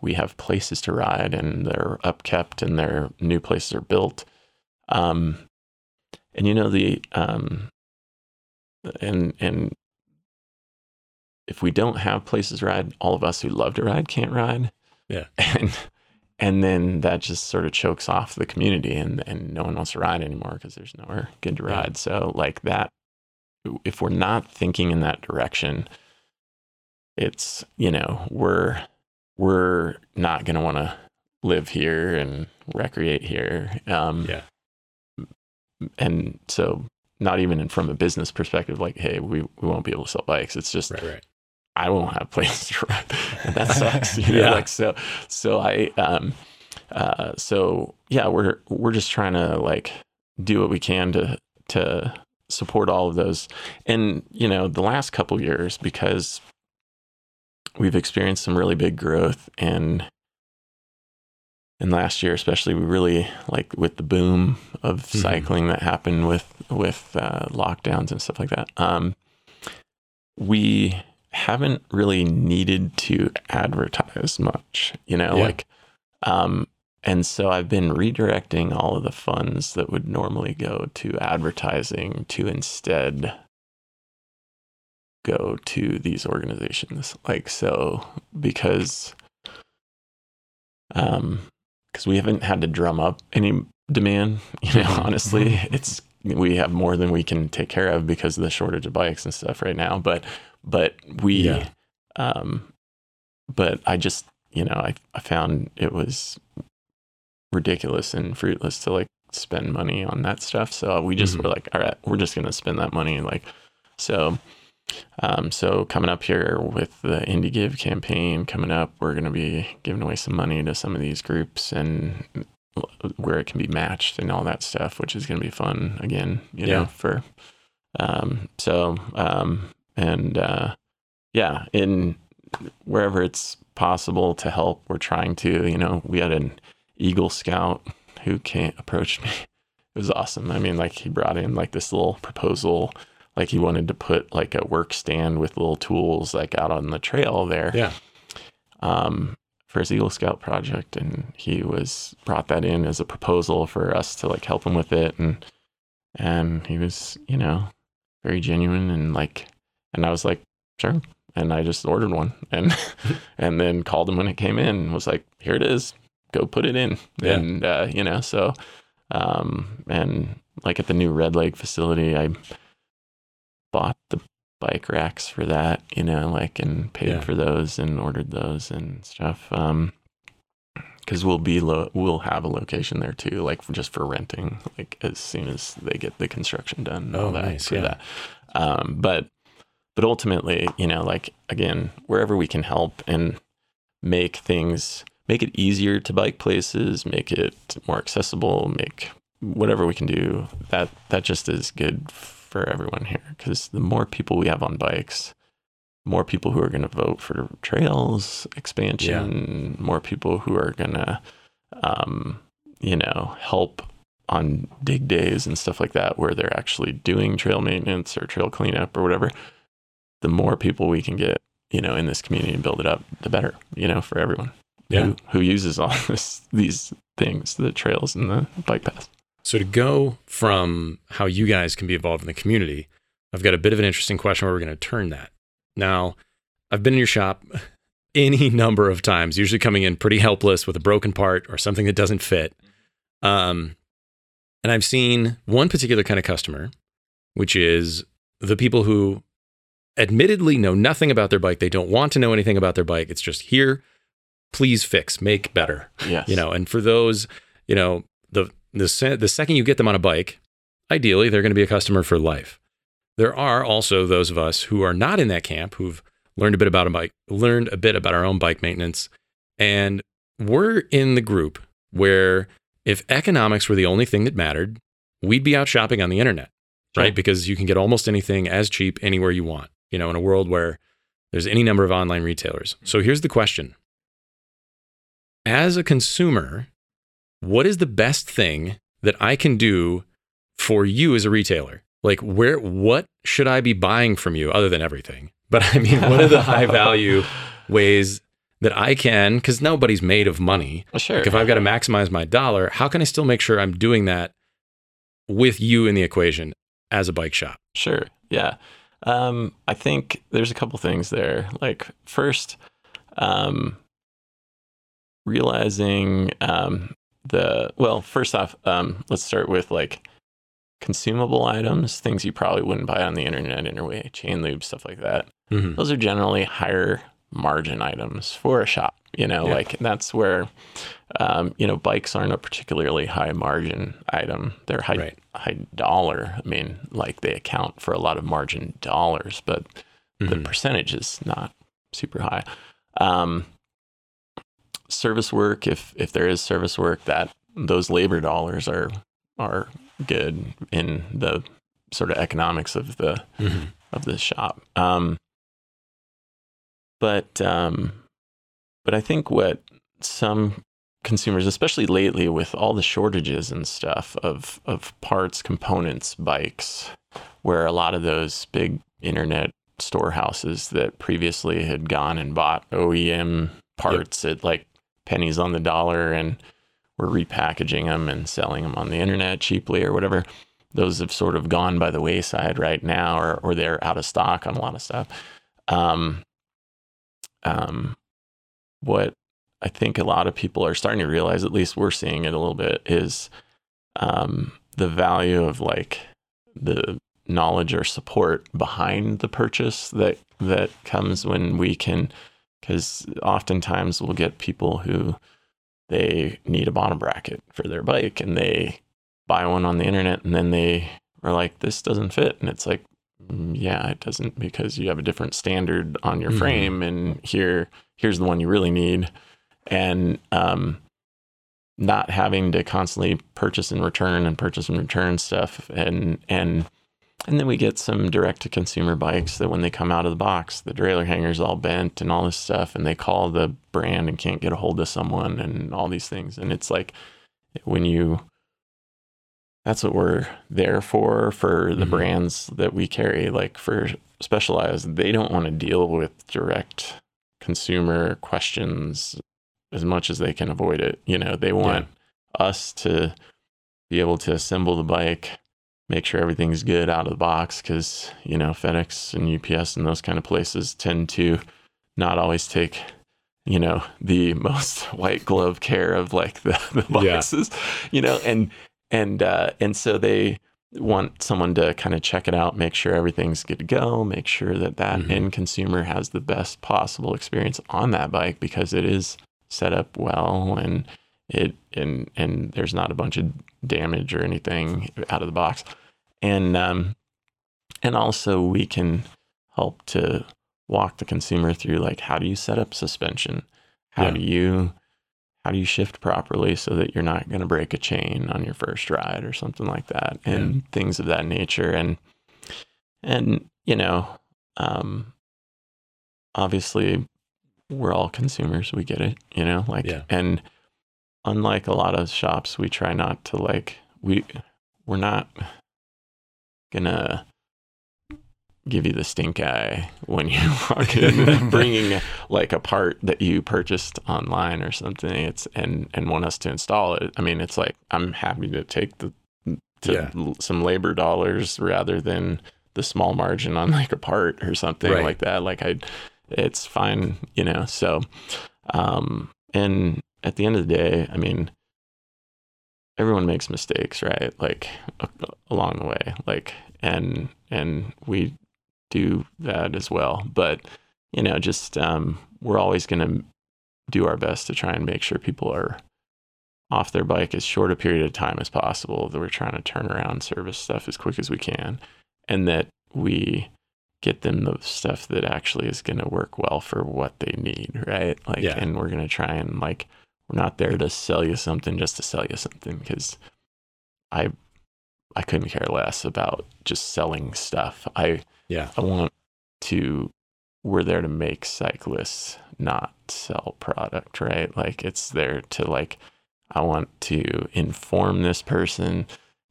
we have places to ride and they're upkept and their new places are built um, and you know the um, and and if we don't have places to ride all of us who love to ride can't ride Yeah. and and then that just sort of chokes off the community and and no one wants to ride anymore because there's nowhere good to Yeah. ride so like that if we're not thinking in that direction it's you know we're we're not going to want to live here and recreate here um Yeah. and so not even in, from a business perspective like hey we, we won't be able to sell bikes it's just Right. Right. I won't have places to run. And that sucks. You know, Yeah. like so so I um uh so yeah, we're we're just trying to like do what we can to to support all of those. And you know, the last couple years because we've experienced some really big growth and and last year especially we really like with the boom of Mhm. cycling that happened with with uh, lockdowns and stuff like that um we haven't really needed to advertise much, you know, Yeah. like, um, and so I've been redirecting all of the funds that would normally go to advertising to instead go to these organizations. Like, so because, um, because we haven't had to drum up any demand, you know, Mhm. honestly, it's, we have more than we can take care of because of the shortage of bikes and stuff right now. But, but we, Yeah. um, but I just, you know, I, I found it was ridiculous and fruitless to like spend money on that stuff. So we just Mhm. were like, all right, we're just going to spend that money. Like, so, um, so coming up here with the Indy Give campaign coming up, we're going to be giving away some money to some of these groups and where it can be matched and all that stuff, which is going to be fun again, you Yeah. know, for, um, so, um, and, uh, yeah, in wherever it's possible to help, we're trying to, you know, we had an Eagle Scout who came approached me. It was awesome. I mean, like he brought in like this little proposal, like he wanted to put like a work stand with little tools like out on the trail there. Yeah. Um, for his Eagle Scout project, and he was brought that in as a proposal for us to like help him with it, and and he was, you know, very genuine and like, and I was like, sure, and I just ordered one, and and then called him when it came in, and was like, here it is, go put it in, Yeah. and uh, you know, so, um, and like at the new Red Lake facility, I bought the bike racks for that, you know, like and paid Yeah. for those and ordered those and stuff. Um, because we'll be lo- we'll have a location there too, like just for renting, like as soon as they get the construction done. and Oh, all that nice, for yeah. that. Um, but but ultimately, you know, like again, wherever we can help and make things make it easier to bike places, make it more accessible, make whatever we can do. That that just is good for everyone here because the more people we have on bikes, more people who are going to vote for trails expansion, more people who are going to, um, you know, help on dig days and stuff like that, where they're actually doing trail maintenance or trail cleanup or whatever. The more people we can get, you know, in this community and build it up, the better, you know, for everyone Yeah. who, who uses all this, these things, the trails and the bike paths. So to go from how you guys can be involved in the community, I've got a bit of an interesting question where we're going to turn that. Now, I've been in your shop any number of times, usually coming in pretty helpless with a broken part or something that doesn't fit. Um, and I've seen one particular kind of customer, which is the people who admittedly know nothing about their bike. They don't want to know anything about their bike. It's just here, please fix, make better Yes. you know and for those you know the the, the second you get them on a bike ideally they're going to be a customer for life there are also those of us who are not in that camp who've learned a bit about a bike learned a bit about our own bike maintenance and we're in the group where if economics were the only thing that mattered we'd be out shopping on the internet Sure. right because you can get almost anything as cheap anywhere you want you know in a world where there's any number of online retailers so here's the question as a consumer, what is the best thing that I can do for you as a retailer? Like where what should I be buying from you other than everything? But I mean, what are the high value ways that I can cuz nobody's made of money. Well, sure. Like if I've got to maximize my dollar, how can I still make sure I'm doing that with you in the equation as a bike shop? Sure. Yeah. Um, I think there's a couple things there. Like first, um, realizing um, the well, first off, um, let's start with like consumable items, things you probably wouldn't buy on the internet anyway, chain lube, stuff like that. Mhm. Those are generally higher margin items for a shop. You know, Yeah. like that's where um, you know bikes aren't a particularly high margin item. They're high Right. high dollar. I mean, like they account for a lot of margin dollars, but the Mhm. percentage is not super high. Um, service work, if if there is service work, that those labor dollars are are good in the sort of economics of the Mhm. of the shop. Um, but um, but I think what some consumers, especially lately with all the shortages and stuff of of parts, components, bikes, where a lot of those big internet storehouses that previously had gone and bought OEM parts at like pennies on the dollar and were repackaging them and selling them on the internet cheaply or whatever. Those have sort of gone by the wayside right now, or, or they're out of stock on a lot of stuff. Um, um, what I think a lot of people are starting to realize, at least we're seeing it a little bit, is um, the value of like the knowledge or support behind the purchase that that comes when we can because oftentimes we'll get people who they need a bottom bracket for their bike and they buy one on the internet and then they are like this doesn't fit. And it's like "Mm, yeah it doesn't because you have a different standard on your Mhm. frame and here here's the one you really need and um not having to constantly purchase and return and purchase and return stuff and and and then we get some direct to consumer bikes that when they come out of the box, the derailleur hanger's all bent and all this stuff, and they call the brand and can't get a hold of someone and all these things. And it's like when you that's what we're there for for the Mhm. brands that we carry, like for specialized, they don't want to deal with direct consumer questions as much as they can avoid it. You know, they want us to be able to assemble the bike make sure everything's good out of the box because you know FedEx and UPS and those kind of places tend to not always take you know the most white glove care of like the, the Yeah. boxes you know and and uh and so they want someone to kind of check it out make sure everything's good to go make sure that that Mhm. end consumer has the best possible experience on that bike because it is set up well and it and and there's not a bunch of damage or anything out of the box and um and also we can help to walk the consumer through like how do you set up suspension how Yeah. do you how do you shift properly so that you're not going to break a chain on your first ride or something like that and things of that nature and and you know um obviously we're all consumers we get it you know like Yeah. and unlike a lot of shops we try not to like we we're not gonna give you the stink eye when you walk in bringing like a part that you purchased online or something. It's and and want us to install it. I mean it's like i'm happy to take the to Yeah. l- some labor dollars rather than the small margin on like a part or something Right. like that. Like i it's fine you know? So um and at the end of the day i mean everyone makes mistakes right? Like along the way. Like and and we do that as well. But you know just um we're always going to do our best to try and make sure people are off their bike as short a period of time as possible that we're trying to turn around service stuff as quick as we can and that we get them the stuff that actually is going to work well for what they need right? Like Yeah. and we're going to try and like we're not there to sell you something just to sell you something because i i couldn't care less about just selling stuff. I Yeah. i want to we're there to make cyclists not sell product right like it's there to like i want to inform this person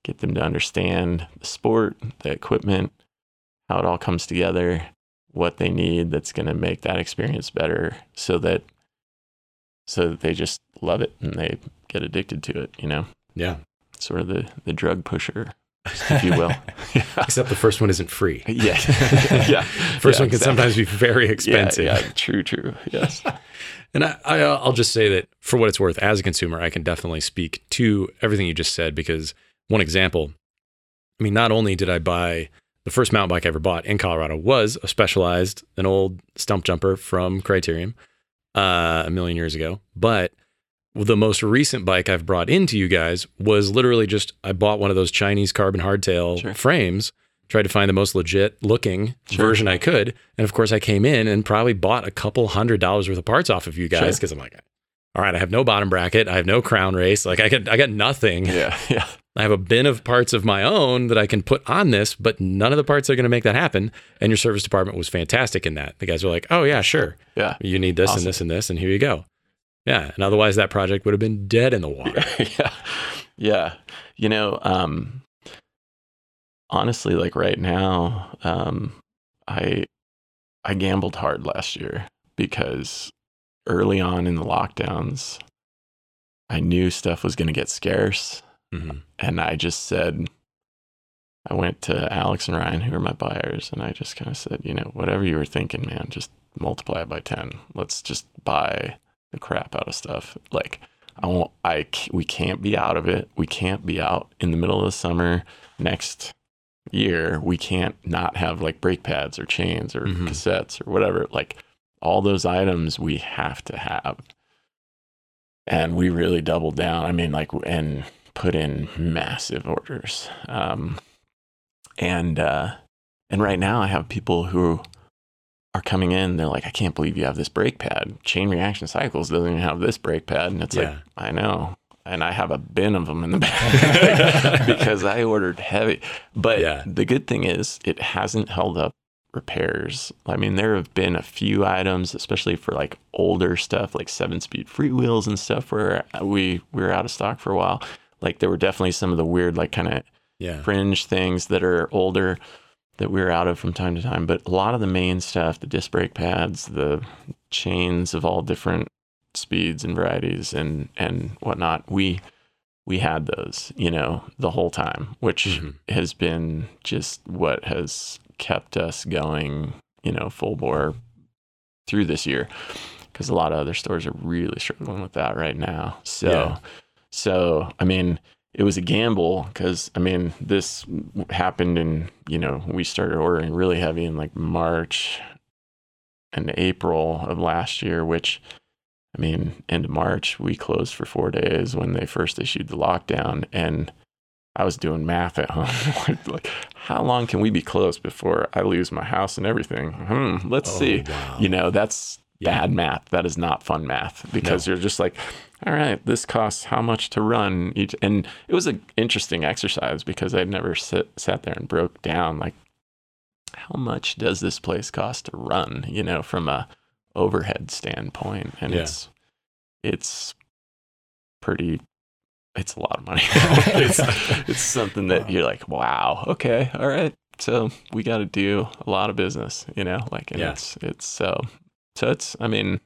get them to understand the sport the equipment how it all comes together what they need that's going to make that experience better so that so that they just love it and they get addicted to it you know Yeah. sort of the the drug pusher if you will yeah Except the first one isn't free. yeah yeah First Yeah, one can exactly. sometimes be very expensive. yeah, yeah true true yes And I, I, I'll just say that for what it's worth, as a consumer, I can definitely speak to everything you just said because one example, I mean, not only did I buy the first mountain bike I ever bought in Colorado was a specialized, an old Stumpjumper from Criterium uh, a million years ago, but the most recent bike I've brought into you guys was literally just I bought one of those Chinese carbon hardtail Sure. frames, tried to find the most legit looking Sure. version I could, and of course I came in and probably bought a couple hundred dollars worth of parts off of you guys Sure. because I'm like, all right, I have no bottom bracket, I have no crown race, like I got I got nothing. yeah yeah I have a bin of parts of my own that I can put on this, but none of the parts are going to make that happen. And your service department was fantastic in that. The guys were like, "Oh yeah, sure, yeah you need this Awesome. and this and this, and here you go." Yeah, and otherwise that project would have been dead in the water. yeah yeah you know um honestly like right now um i i gambled hard last year because early on in the lockdowns i knew stuff was going to get scarce Mhm. and I just said, I went to Alex and Ryan, who are my buyers, and I just kind of said, you know, whatever you were thinking, man, just multiply it by 10. Let's just buy the crap out of stuff. Like, I won't, I we can't be out of it. We can't be out in the middle of the summer next year. We can't not have like brake pads or chains or Mhm. cassettes or whatever. Like, all those items we have to have. And we really doubled down. I mean, like, and put in massive orders. Um, and uh, and right now I have people who are coming in. They're like, I can't believe you have this brake pad. Chain Reaction Cycles doesn't even have this brake pad, and it's like, I know. And I have a bin of them in the back because I ordered heavy. But Yeah. the good thing is, it hasn't held up repairs. I mean, there have been a few items, especially for like older stuff, like seven speed freewheels and stuff, where we we were out of stock for a while. Like there were definitely some of the weird, like kind of Yeah, fringe things that are older that we were out of from time to time. But a lot of the main stuff, the disc brake pads, the chains of all different speeds and varieties and and whatnot, we we had those, you know, the whole time, which Mhm. has been just what has kept us going, you know, full bore through this year. Because a lot of other stores are really struggling with that right now. So, Yeah. so I mean, it was a gamble because I mean, this happened and you know we started ordering really heavy in like March and April of last year, which I mean, end of March, we closed for four days when they first issued the lockdown. And I was doing math at home. like, how long can we be closed before I lose my house and everything? Hmm, let's Oh, see. wow. You know, that's Yeah. bad math. That is not fun math because you're just like, all right, this costs how much to run each. And it was an interesting exercise because I'd never sit, sat there and broke down like, how much does this place cost to run? You know, from a overhead standpoint, and Yeah. it's it's pretty. It's a lot of money. It's- it's, it's something that you're like, wow, okay, all right. So we got to do a lot of business, you know, like, and Yeah. it's, it's so, so it's, I mean,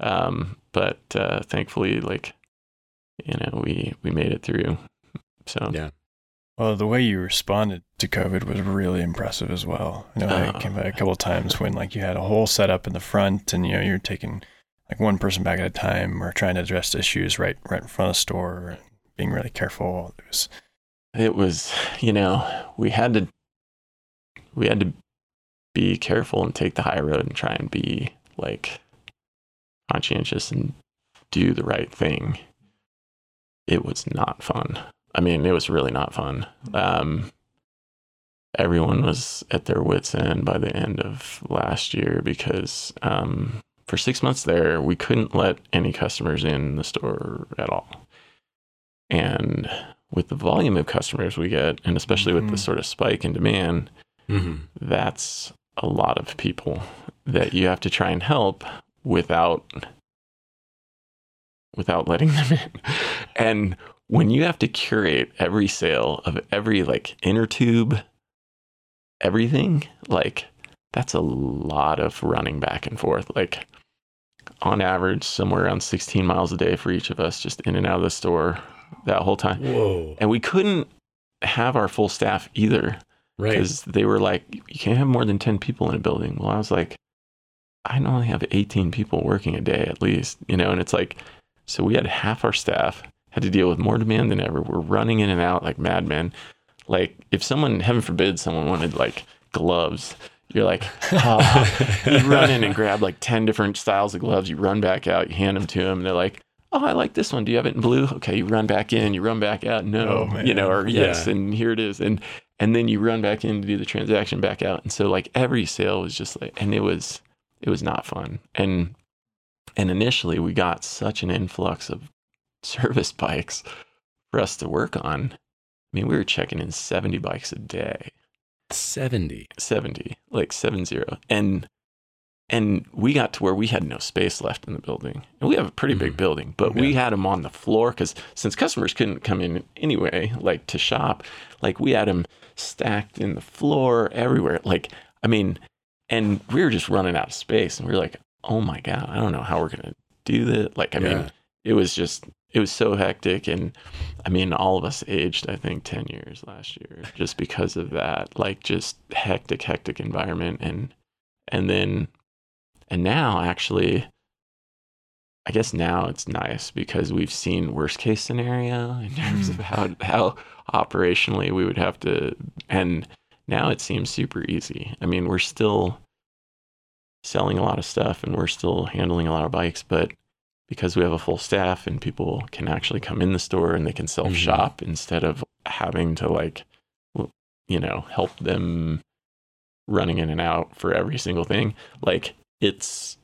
um, but, uh, thankfully, like, you know, we, we made it through. So, Yeah. Well, the way you responded to COVID was really impressive as well. I know I Oh. came by a couple of times when like you had a whole setup in the front, and you know you're taking like one person back at a time, or trying to address issues right right in front of the store, and being really careful. It was it was, you know, we had to, we had to be careful and take the high road and try and be like conscientious and do the right thing. It was not fun. I mean, it was really not fun. Um, everyone was at their wits' end by the end of last year because um, for six months there, we couldn't let any customers in the store at all. And with the volume of customers we get, and especially with the Mhm. sort of spike in demand, hmm that's a lot of people that you have to try and help without without letting them in. And when you have to curate every sale of every like inner tube, everything, like that's a lot of running back and forth. Like on average, somewhere around 16 miles a day for each of us, just in and out of the store that whole time. Whoa. And we couldn't have our full staff either Right. because they were like, you can't have more than 10 people in a building. Well, I was like, I only have 18 people working a day at least, you know, and it's like, so we had half our staff had to deal with more demand than ever. We're running in and out like madmen. Like, if someone, heaven forbid, someone wanted like gloves, you're like, oh, you run in and grab like 10 different styles of gloves. You run back out, you hand them to them, and they're like, oh, I like this one. Do you have it in blue? Okay, you run back in, you run back out. No, Oh, you know, or yes, Yeah. and here it is. And and then you run back in to do the transaction back out. And so like every sale was just like, and it was it was not fun. And and initially we got such an influx of service bikes for us to work on. I mean, we were checking in 70 bikes a day. 70. 70 like 70 and and we got to where we had no space left in the building and we have a pretty big Mhm. building but we had them on the floor because since customers couldn't come in anyway like to shop like we had them stacked in the floor everywhere like i mean and we were just running out of space and we were like oh my god i don't know how we're gonna do this like i Yeah. mean it was just it was so hectic and i mean all of us aged i think 10 years last year just because of that like just hectic hectic environment and and then and now actually i guess now it's nice because we've seen worst case scenario in terms of mm. how how operationally we would have to and now it seems super easy. I mean we're still selling a lot of stuff and we're still handling a lot of bikes but because we have a full staff and people can actually come in the store and they can mm-hmm. self shop instead of having to like you know help them running in and out for every single thing like it's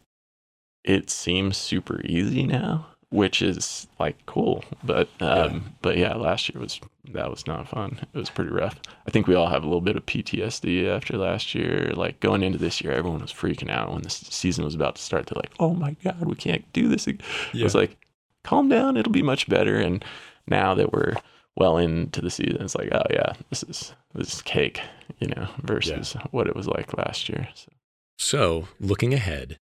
it seems super easy now which is like cool but um but yeah last year was that was not fun. It was pretty rough. I think we all have a little bit of ptsd after last year. Like going into this year everyone was freaking out when the season was about to start. They're like oh my god we can't do this ag-" I was like, calm down, it'll be much better. And now that we're well into the season, it's like, oh yeah, this is this is cake, you know, versus what it was like last year. So, So, looking ahead,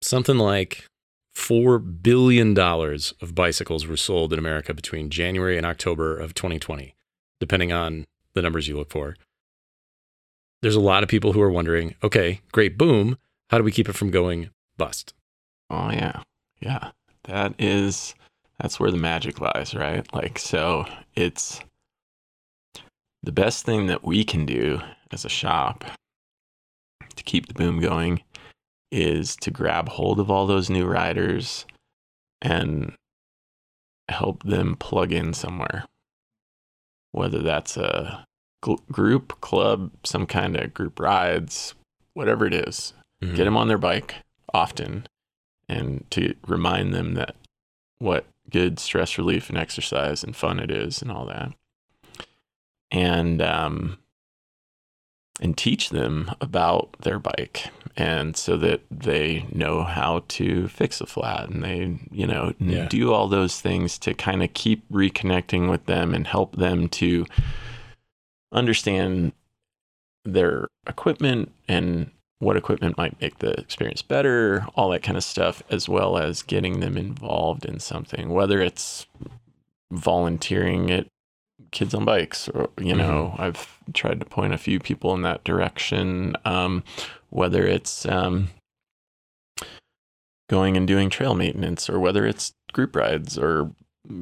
something like $4 billion of bicycles were sold in America between January and October of 2020, depending on the numbers you look for. There's a lot of people who are wondering okay, great boom. How do we keep it from going bust? oh yeah, yeah, that is that's where the magic lies, right? Like, so it's the best thing that we can do as a shop to keep the boom going is to grab hold of all those new riders and help them plug in somewhere. Whether that's a gl- group, club, some kind of group rides, whatever it is, Mhm. get them on their bike often and to remind them that what good stress relief and exercise and fun it is and all that and um and teach them about their bike and so that they know how to fix a flat and they you know Yeah. do all those things to kind of keep reconnecting with them and help them to understand their equipment and what equipment might make the experience better, all that kind of stuff, as well as getting them involved in something, whether it's volunteering at kids on bikes or you know i've tried to point a few people in that direction um, whether it's um, going and doing trail maintenance or whether it's group rides or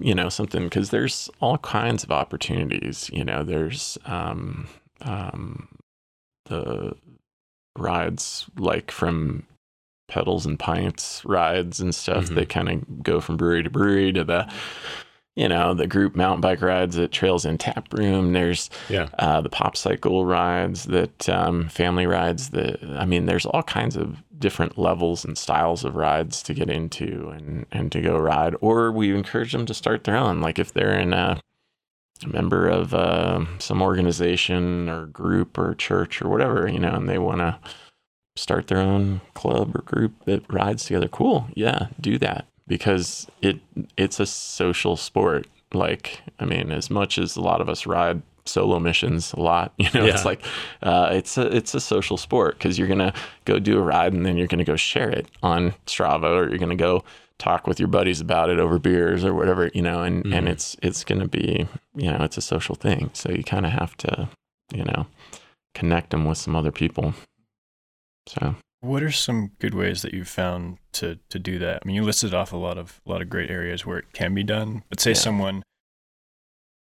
you know something because there's all kinds of opportunities you know there's um, um, the rides like from pedals and pints rides and stuff Mhm. that kind of go from brewery to brewery to the you know the group mountain bike rides at trails in tap room there's Yeah. uh, the pop cycle rides that um, family rides that i mean there's all kinds of different levels and styles of rides to get into and and to go ride or we encourage them to start their own like if they're in a a member of uh, some organization or group or church or whatever, you know, and they want to start their own club or group that rides together. Cool, yeah, do that because it it's a social sport. Like, I mean, as much as a lot of us ride solo missions a lot, you know, Yeah. it's like uh, it's a it's a social sport because you're gonna go do a ride and then you're gonna go share it on Strava or you're gonna go talk with your buddies about it over beers or whatever, you know, and, and Mhm. it's it's gonna be, you know, it's a social thing. So you kind of have to, you know, connect them with some other people. So What are some good ways that you've found to to do that? I mean, you listed off a lot of a lot of great areas where it can be done. But say Yeah. someone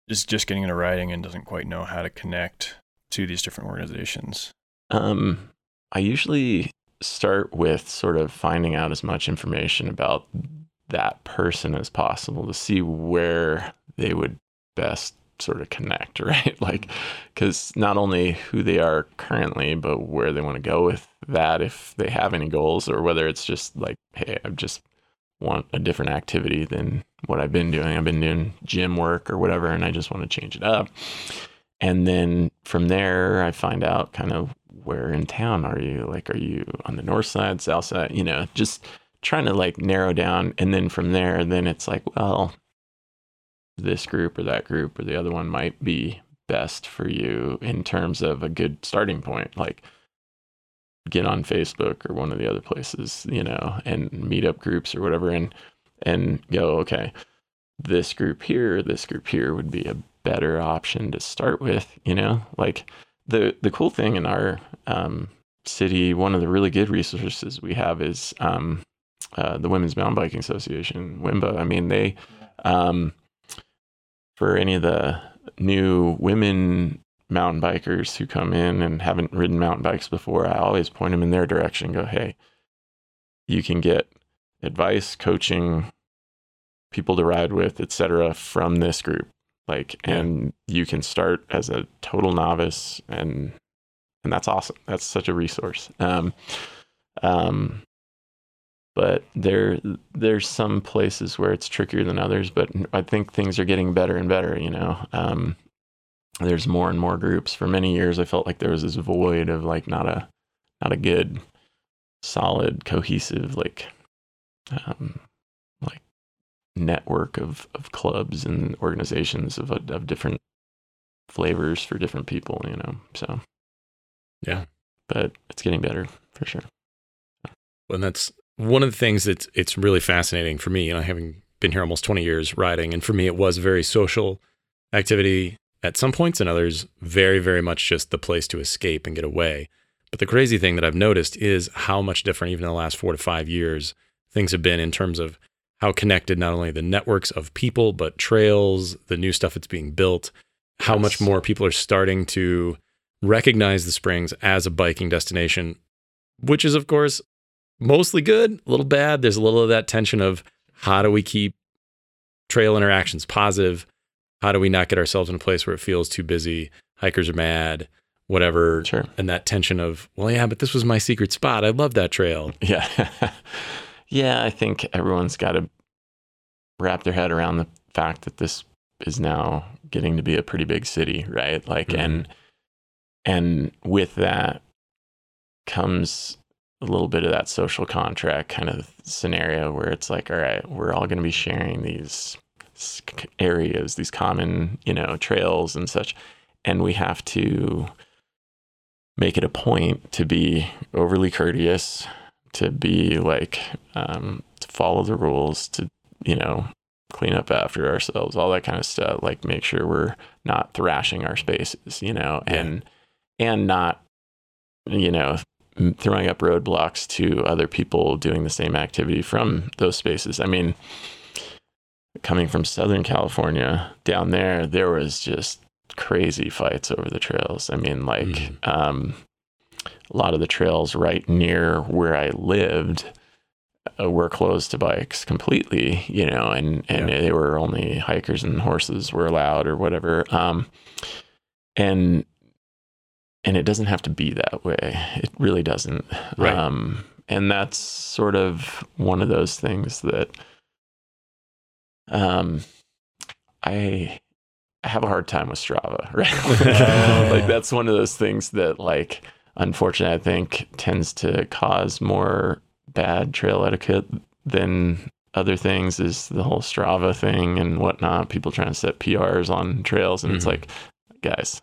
is just getting into riding and doesn't quite know how to connect to these different organizations. Um, I usually start with sort of finding out as much information about that person as possible to see where they would best sort of connect, right? Like, because not only who they are currently, but where they want to go with that, if they have any goals, or whether it's just like, hey, I just want a different activity than what I've been doing. I've been doing gym work or whatever, and I just want to change it up. And then from there, I find out kind of where in town are you? Like, are you on the north side, south side? You know, just trying to like narrow down. And then from there, then it's like, well, this group or that group or the other one might be best for you in terms of a good starting point. Like, get on Facebook or one of the other places, you know, and meet up groups or whatever, and and go, okay, this group here, this group here would be a better option to start with, you know, like the the cool thing in our um, city, one of the really good resources we have is um, uh, the Women's Mountain Biking Association, WIMBA. I mean, they um, for any of the new women mountain bikers who come in and haven't ridden mountain bikes before, I always point them in their direction. Go, hey, you can get advice, coaching, people to ride with, etc., from this group. Like, Yeah. and you can start as a total novice, and and that's awesome. That's such a resource. Um, um, but there there's some places where it's trickier than others. But I think things are getting better and better. You know, um, there's more and more groups. For many years, I felt like there was this void of like not a not a good, solid, cohesive like um, like network of of clubs and organizations of of different flavors for different people. You know, so Yeah. but it's getting better for sure. And that's one of the things that's it's really fascinating for me. You know, having been here almost 20 years riding, and for me, it was a very social activity at some points, and others very, very much just the place to escape and get away. But the crazy thing that I've noticed is how much different, even in the last four to five years, things have been in terms of how connected not only the networks of people, but trails, the new stuff that's being built, how much more people are starting to recognize the Springs as a biking destination, which is, of course, mostly good, a little bad. There's a little of that tension of how do we keep trail interactions positive? How do we not get ourselves in a place where it feels too busy? Hikers are mad, whatever. Sure. And that tension of, well, yeah, but this was my secret spot. I love that trail. Yeah. yeah, I think everyone's got to wrap their head around the fact that this is now getting to be a pretty big city, right? Like Mhm. and and with that comes a little bit of that social contract kind of scenario where it's like, all right, we're all going to be sharing these areas, these common, you know, trails and such, and we have to make it a point to be overly courteous, to be like, um, to follow the rules, to, you know, clean up after ourselves, all that kind of stuff. Like make sure we're not thrashing our spaces, you know, Yeah. and, and not, you know, throwing up roadblocks to other people doing the same activity from those spaces. I mean, coming from Southern California down there, there was just crazy fights over the trails. I mean, like, Mhm. um, a lot of the trails right near where I lived uh, were closed to bikes completely, you know, and, and they were only hikers and horses were allowed or whatever. Um, and, and it doesn't have to be that way. It really doesn't. Right. Um, and that's sort of one of those things that, um, I, I have a hard time with Strava, right? Like that's one of those things that, like, unfortunately, I think tends to cause more bad trail etiquette than other things. Is the whole Strava thing and whatnot? People trying to set PRs on trails, and it's Mhm. like, guys,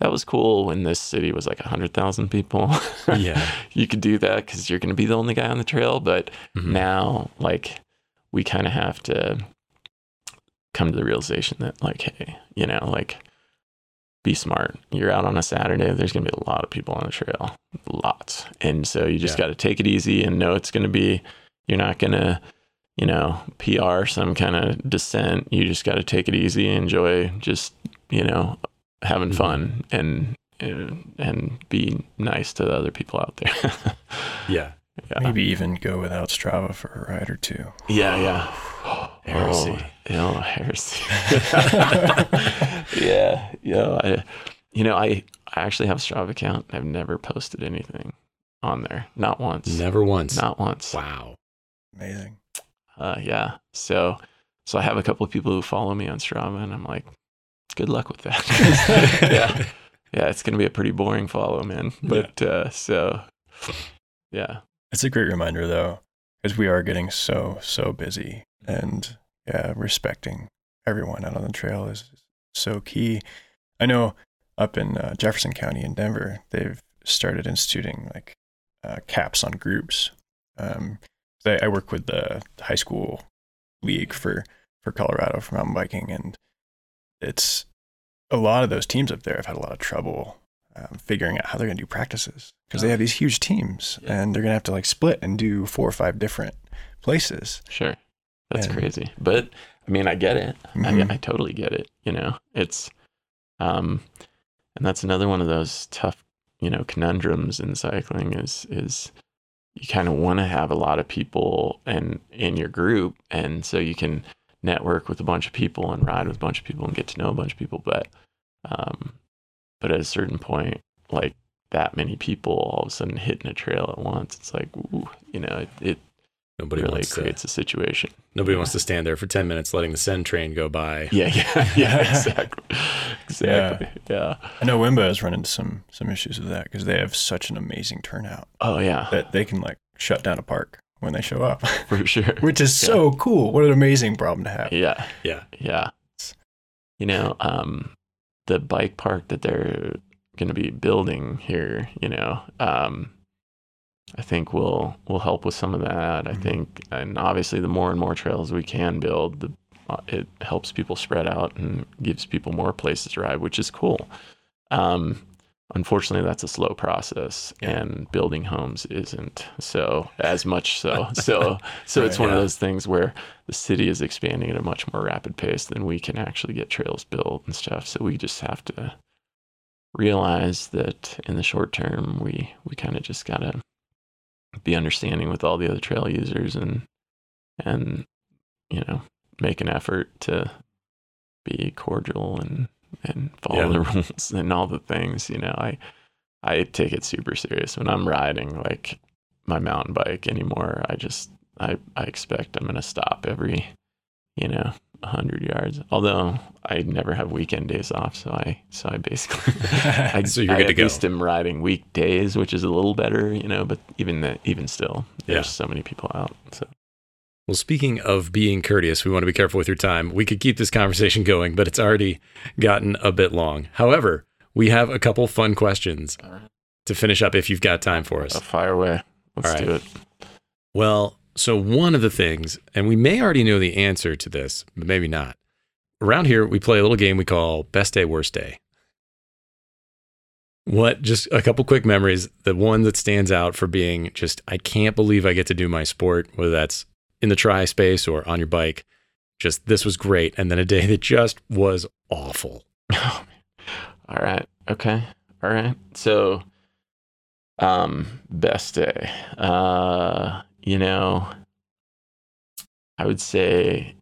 that was cool when this city was like hundred thousand people. Yeah. you could do that because you're going to be the only guy on the trail, but Mhm. now like we kind of have to come to the realization that like hey you know like be smart you're out on a saturday there's going to be a lot of people on the trail lots and so you just Yeah. got to take it easy and know it's going to be you're not going to you know pr some kind of descent you just got to take it easy enjoy just you know having Mhm. fun and and be nice to the other people out there Yeah. Yeah Maybe even go without Strava for a ride or two. Yeah, yeah. Heresy. Oh, you know, heresy. yeah, yeah. I, you know, I, I actually have a Strava account. I've never posted anything on there. Not once. Never once. Not once. Wow. Amazing. Uh, yeah. So, so I have a couple of people who follow me on Strava, and I'm like, good luck with that. yeah, yeah. It's gonna be a pretty boring follow, man. But uh, so, yeah, It's a great reminder, though, because we are getting so, so busy. And yeah, respecting everyone out on the trail is so key. I know up in uh, Jefferson County in Denver, they've started instituting like uh, caps on groups. Um, I, I work with the high school league for, for Colorado for mountain biking, and it's a lot of those teams up there have had a lot of trouble um, figuring out how they're going to do practices because they have these huge teams Yeah. and they're going to have to like split and do four or five different places. sure. That's And- crazy. But I mean, I get it. Mhm. I, I totally get it. You know, it's, um, and that's another one of those tough, you know, conundrums in cycling is is you kind of want to have a lot of people and in your group, and so you can network with a bunch of people and ride with a bunch of people and get to know a bunch of people. But, um, but at a certain point, like that many people all of a sudden hitting a trail at once, it's like, ooh, you know, it, it Nobody really wants to, creates a situation. nobody wants to stand there for 10 minutes letting the send train go by. Yeah, yeah, yeah, exactly, exactly. Yeah. I know Wimba has run into some some issues with that because they have such an amazing turnout Oh yeah, that they can like shut down a park when they show up, for sure. which is so cool. What an amazing problem to have. Yeah, Yeah. yeah. You know, um, the bike park that they're going to be building here, you know, um, I think will will help with some of that. I Mhm. think, and obviously, the more and more trails we can build, the uh, it helps people spread out and gives people more places to ride, which is cool. Um, unfortunately, that's a slow process, Yeah. and building homes isn't so as much so. So, so it's Right, one of those things where the city is expanding at a much more rapid pace than we can actually get trails built and stuff. So we just have to realize that in the short term, we we kind of just gotta be understanding with all the other trail users and and you know make an effort to be cordial and and follow Yeah. the rules and all the things you know i i take it super serious when i'm riding like my mountain bike anymore i just i i expect i'm going to stop every you know 100 yards although i never have weekend days off so i so i basically I, So you're I good to at go. least am riding weekdays which is a little better you know but even that even still there's Yeah. so many people out so Well, speaking of being courteous, we want to be careful with your time. We could keep this conversation going, but it's already gotten a bit long. However, we have a couple fun questions right. to finish up if you've got time for us. Uh, fire away let's right. do it Well, so one of the things, and we may already know the answer to this, but maybe not. Around here, we play a little game we call Best Day, Worst Day. What, just a couple quick memories. The one that stands out for being just, I can't believe I get to do my sport, whether that's in the tri space or on your bike. Just, this was great. And then a day that just was awful. Oh. All right. Okay. All right. So, um, best day. Uh, you know, I would say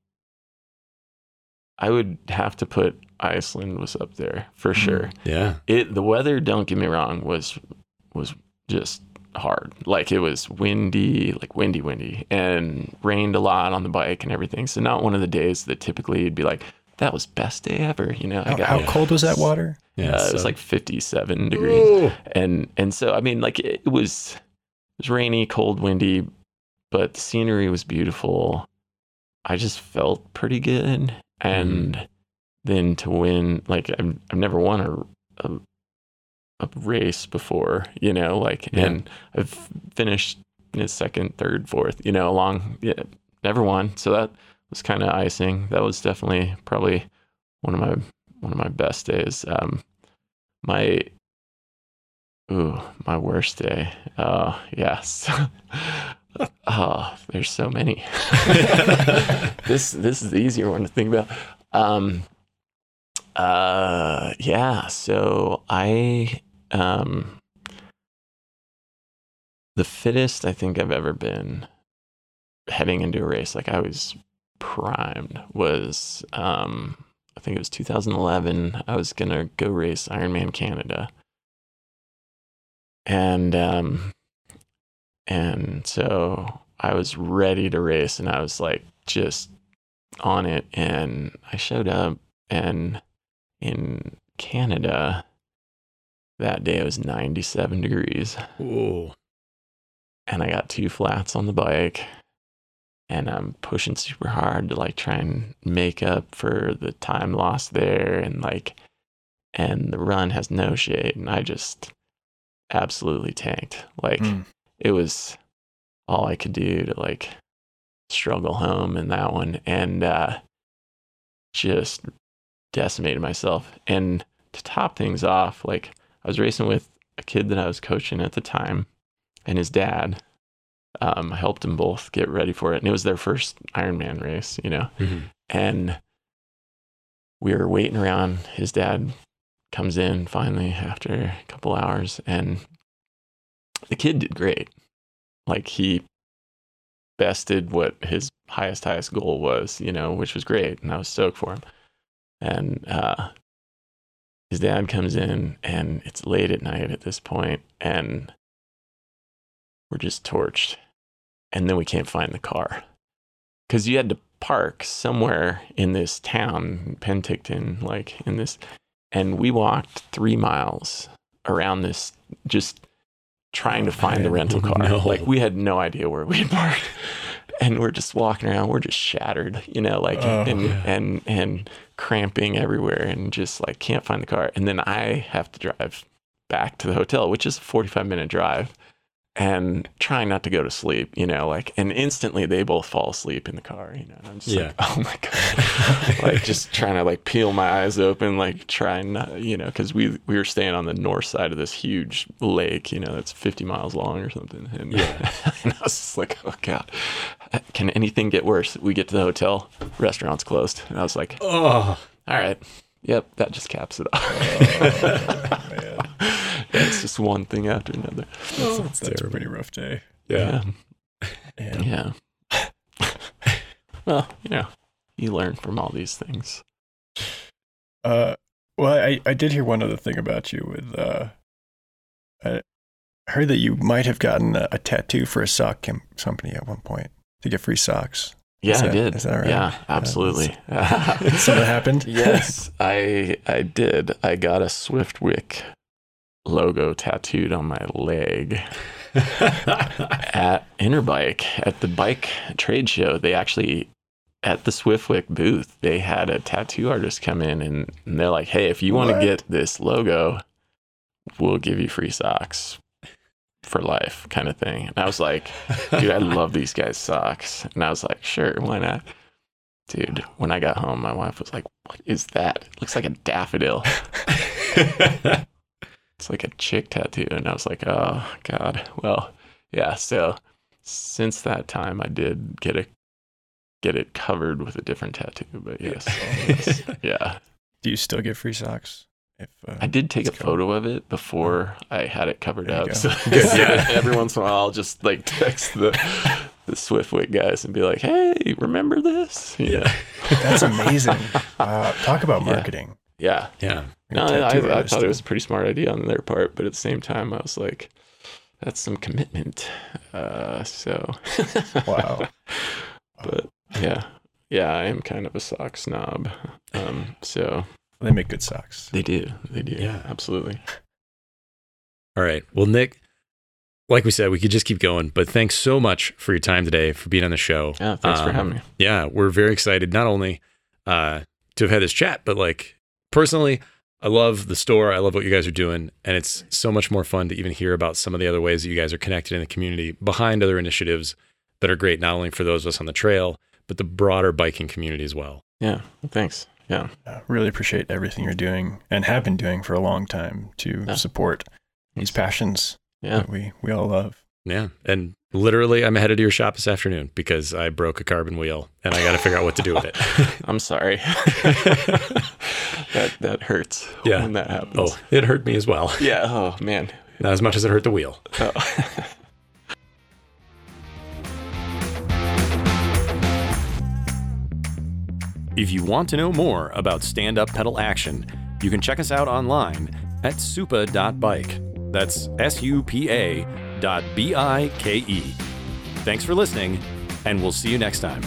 I would have to put Iceland was up there for sure. Yeah. It the weather, don't get me wrong, was was just hard. Like it was windy, like windy, windy, and rained a lot on the bike and everything. So not one of the days that typically you'd be like, that was best day ever. You know, I How, got how cold was that water? Yeah. uh, it was like 57 degrees Ooh. and and so i mean like it, it was it was rainy cold windy but the scenery was beautiful i just felt pretty good and then to win like i've, I've never won a, a a race before you know like Yeah. and i've finished in second third fourth you know along yeah never won so that was kind of icing that was definitely probably one of my one of my best days. Um, my ooh, my worst day. Oh yes. oh, there's so many. this this is the easier one to think about. Um, uh, yeah. So I um, the fittest I think I've ever been heading into a race. Like I was primed. Was um I think it was 2011. I was gonna go race Ironman Canada, and um, and so I was ready to race, and I was like just on it, and I showed up, and in Canada that day it was 97 degrees, Ooh. and I got two flats on the bike and I'm pushing super hard to like try and make up for the time lost there and like and the run has no shade and I just absolutely tanked. Like Mm. it was all I could do to like struggle home in that one and uh just decimated myself. And to top things off, like I was racing with a kid that I was coaching at the time and his dad. Um, I helped them both get ready for it. And it was their first Ironman race, you know. Mhm. And we were waiting around. His dad comes in finally after a couple hours, and the kid did great. Like he bested what his highest highest goal was, you know, which was great, and I was stoked for him. And uh, his dad comes in, and it's late at night at this point, and we're just torched, and then we can't find the car because you had to park somewhere in this town, Penticton, like in this, and we walked three miles around this, just trying to find the rental car. No. Like we had no idea where we had parked, and we're just walking around. We're just shattered, you know, like Oh, and yeah. and and cramping everywhere, and just like can't find the car. And then I have to drive back to the hotel, which is a forty-five minute drive and trying not to go to sleep, you know, like, and instantly they both fall asleep in the car, you know, and I'm just Yeah. like, oh my God, like just trying to like peel my eyes open, like trying not, you know, cause we, we were staying on the north side of this huge lake, you know, that's 50 miles long or something. And, Yeah. and I was just like, oh God, can anything get worse? We get to the hotel, restaurant's closed. And I was like, Oh. all right. Yep, that just caps it off. Oh, man. it's just one thing after another. That's, that's a pretty rough day. Yeah. Yeah. Yeah. well, you know, you learn from all these things. Uh, well, I, I did hear one other thing about you. With uh, I heard that you might have gotten a, a tattoo for a sock com- company at one point to get free socks. Yeah, Is I did. is that right? Yeah, uh, absolutely. So that happened. yes, I I did. I got a Swiftwick logo tattooed on my leg at Interbike at the bike trade show. They actually at the Swiftwick booth, they had a tattoo artist come in and, and they're like, "Hey, if you want to get this logo, we'll give you free socks for life," kind of thing. And I was like, "Dude, I love these guys' socks," and I was like, "Sure, why not?" Dude, when I got home, my wife was like, "What is that? It looks like a daffodil." it's like a chick tattoo and i was like oh god well yeah so since that time i did get it get it covered with a different tattoo but yes, yes, yeah Do you still get free socks? If uh, i did take a Let's photo of it before i had it covered up go. so, Good, so yeah. every once in a while i'll just like text the the swiftwick guys and be like hey remember this yeah that's amazing. Wow, talk about marketing. yeah yeah. You're No, a I, tattoo I thought it was a pretty smart idea on their part, but at the same time, I was like, that's some commitment. Uh, so, Wow. but yeah, yeah, I am kind of a sock snob. Um, so They make good socks. they do, they do, Yeah. absolutely. All right. Well, Nick, like we said, we could just keep going, but thanks so much for your time today, for being on the show. Yeah, thanks for Um, having me. Yeah, we're very excited not only uh, to have had this chat, but like personally, I love the store. I love what you guys are doing. And it's so much more fun to even hear about some of the other ways that you guys are connected in the community behind other initiatives that are great, not only for those of us on the trail, but the broader biking community as well. Yeah, thanks. Yeah, Uh, really appreciate everything you're doing and have been doing for a long time to Yeah. support these passions yeah. that we, we all love. Yeah. And literally, I'm headed to your shop this afternoon because I broke a carbon wheel and I got to figure out what to do with it. I'm sorry. that that hurts Yeah. when that happens. oh, it hurt me as well. yeah. Oh man. Not as much as it hurt the wheel. Oh. If you want to know more about stand up pedal action, you can check us out online at supa.bike. That's S U P A dot B I K E. Thanks for listening, and we'll see you next time.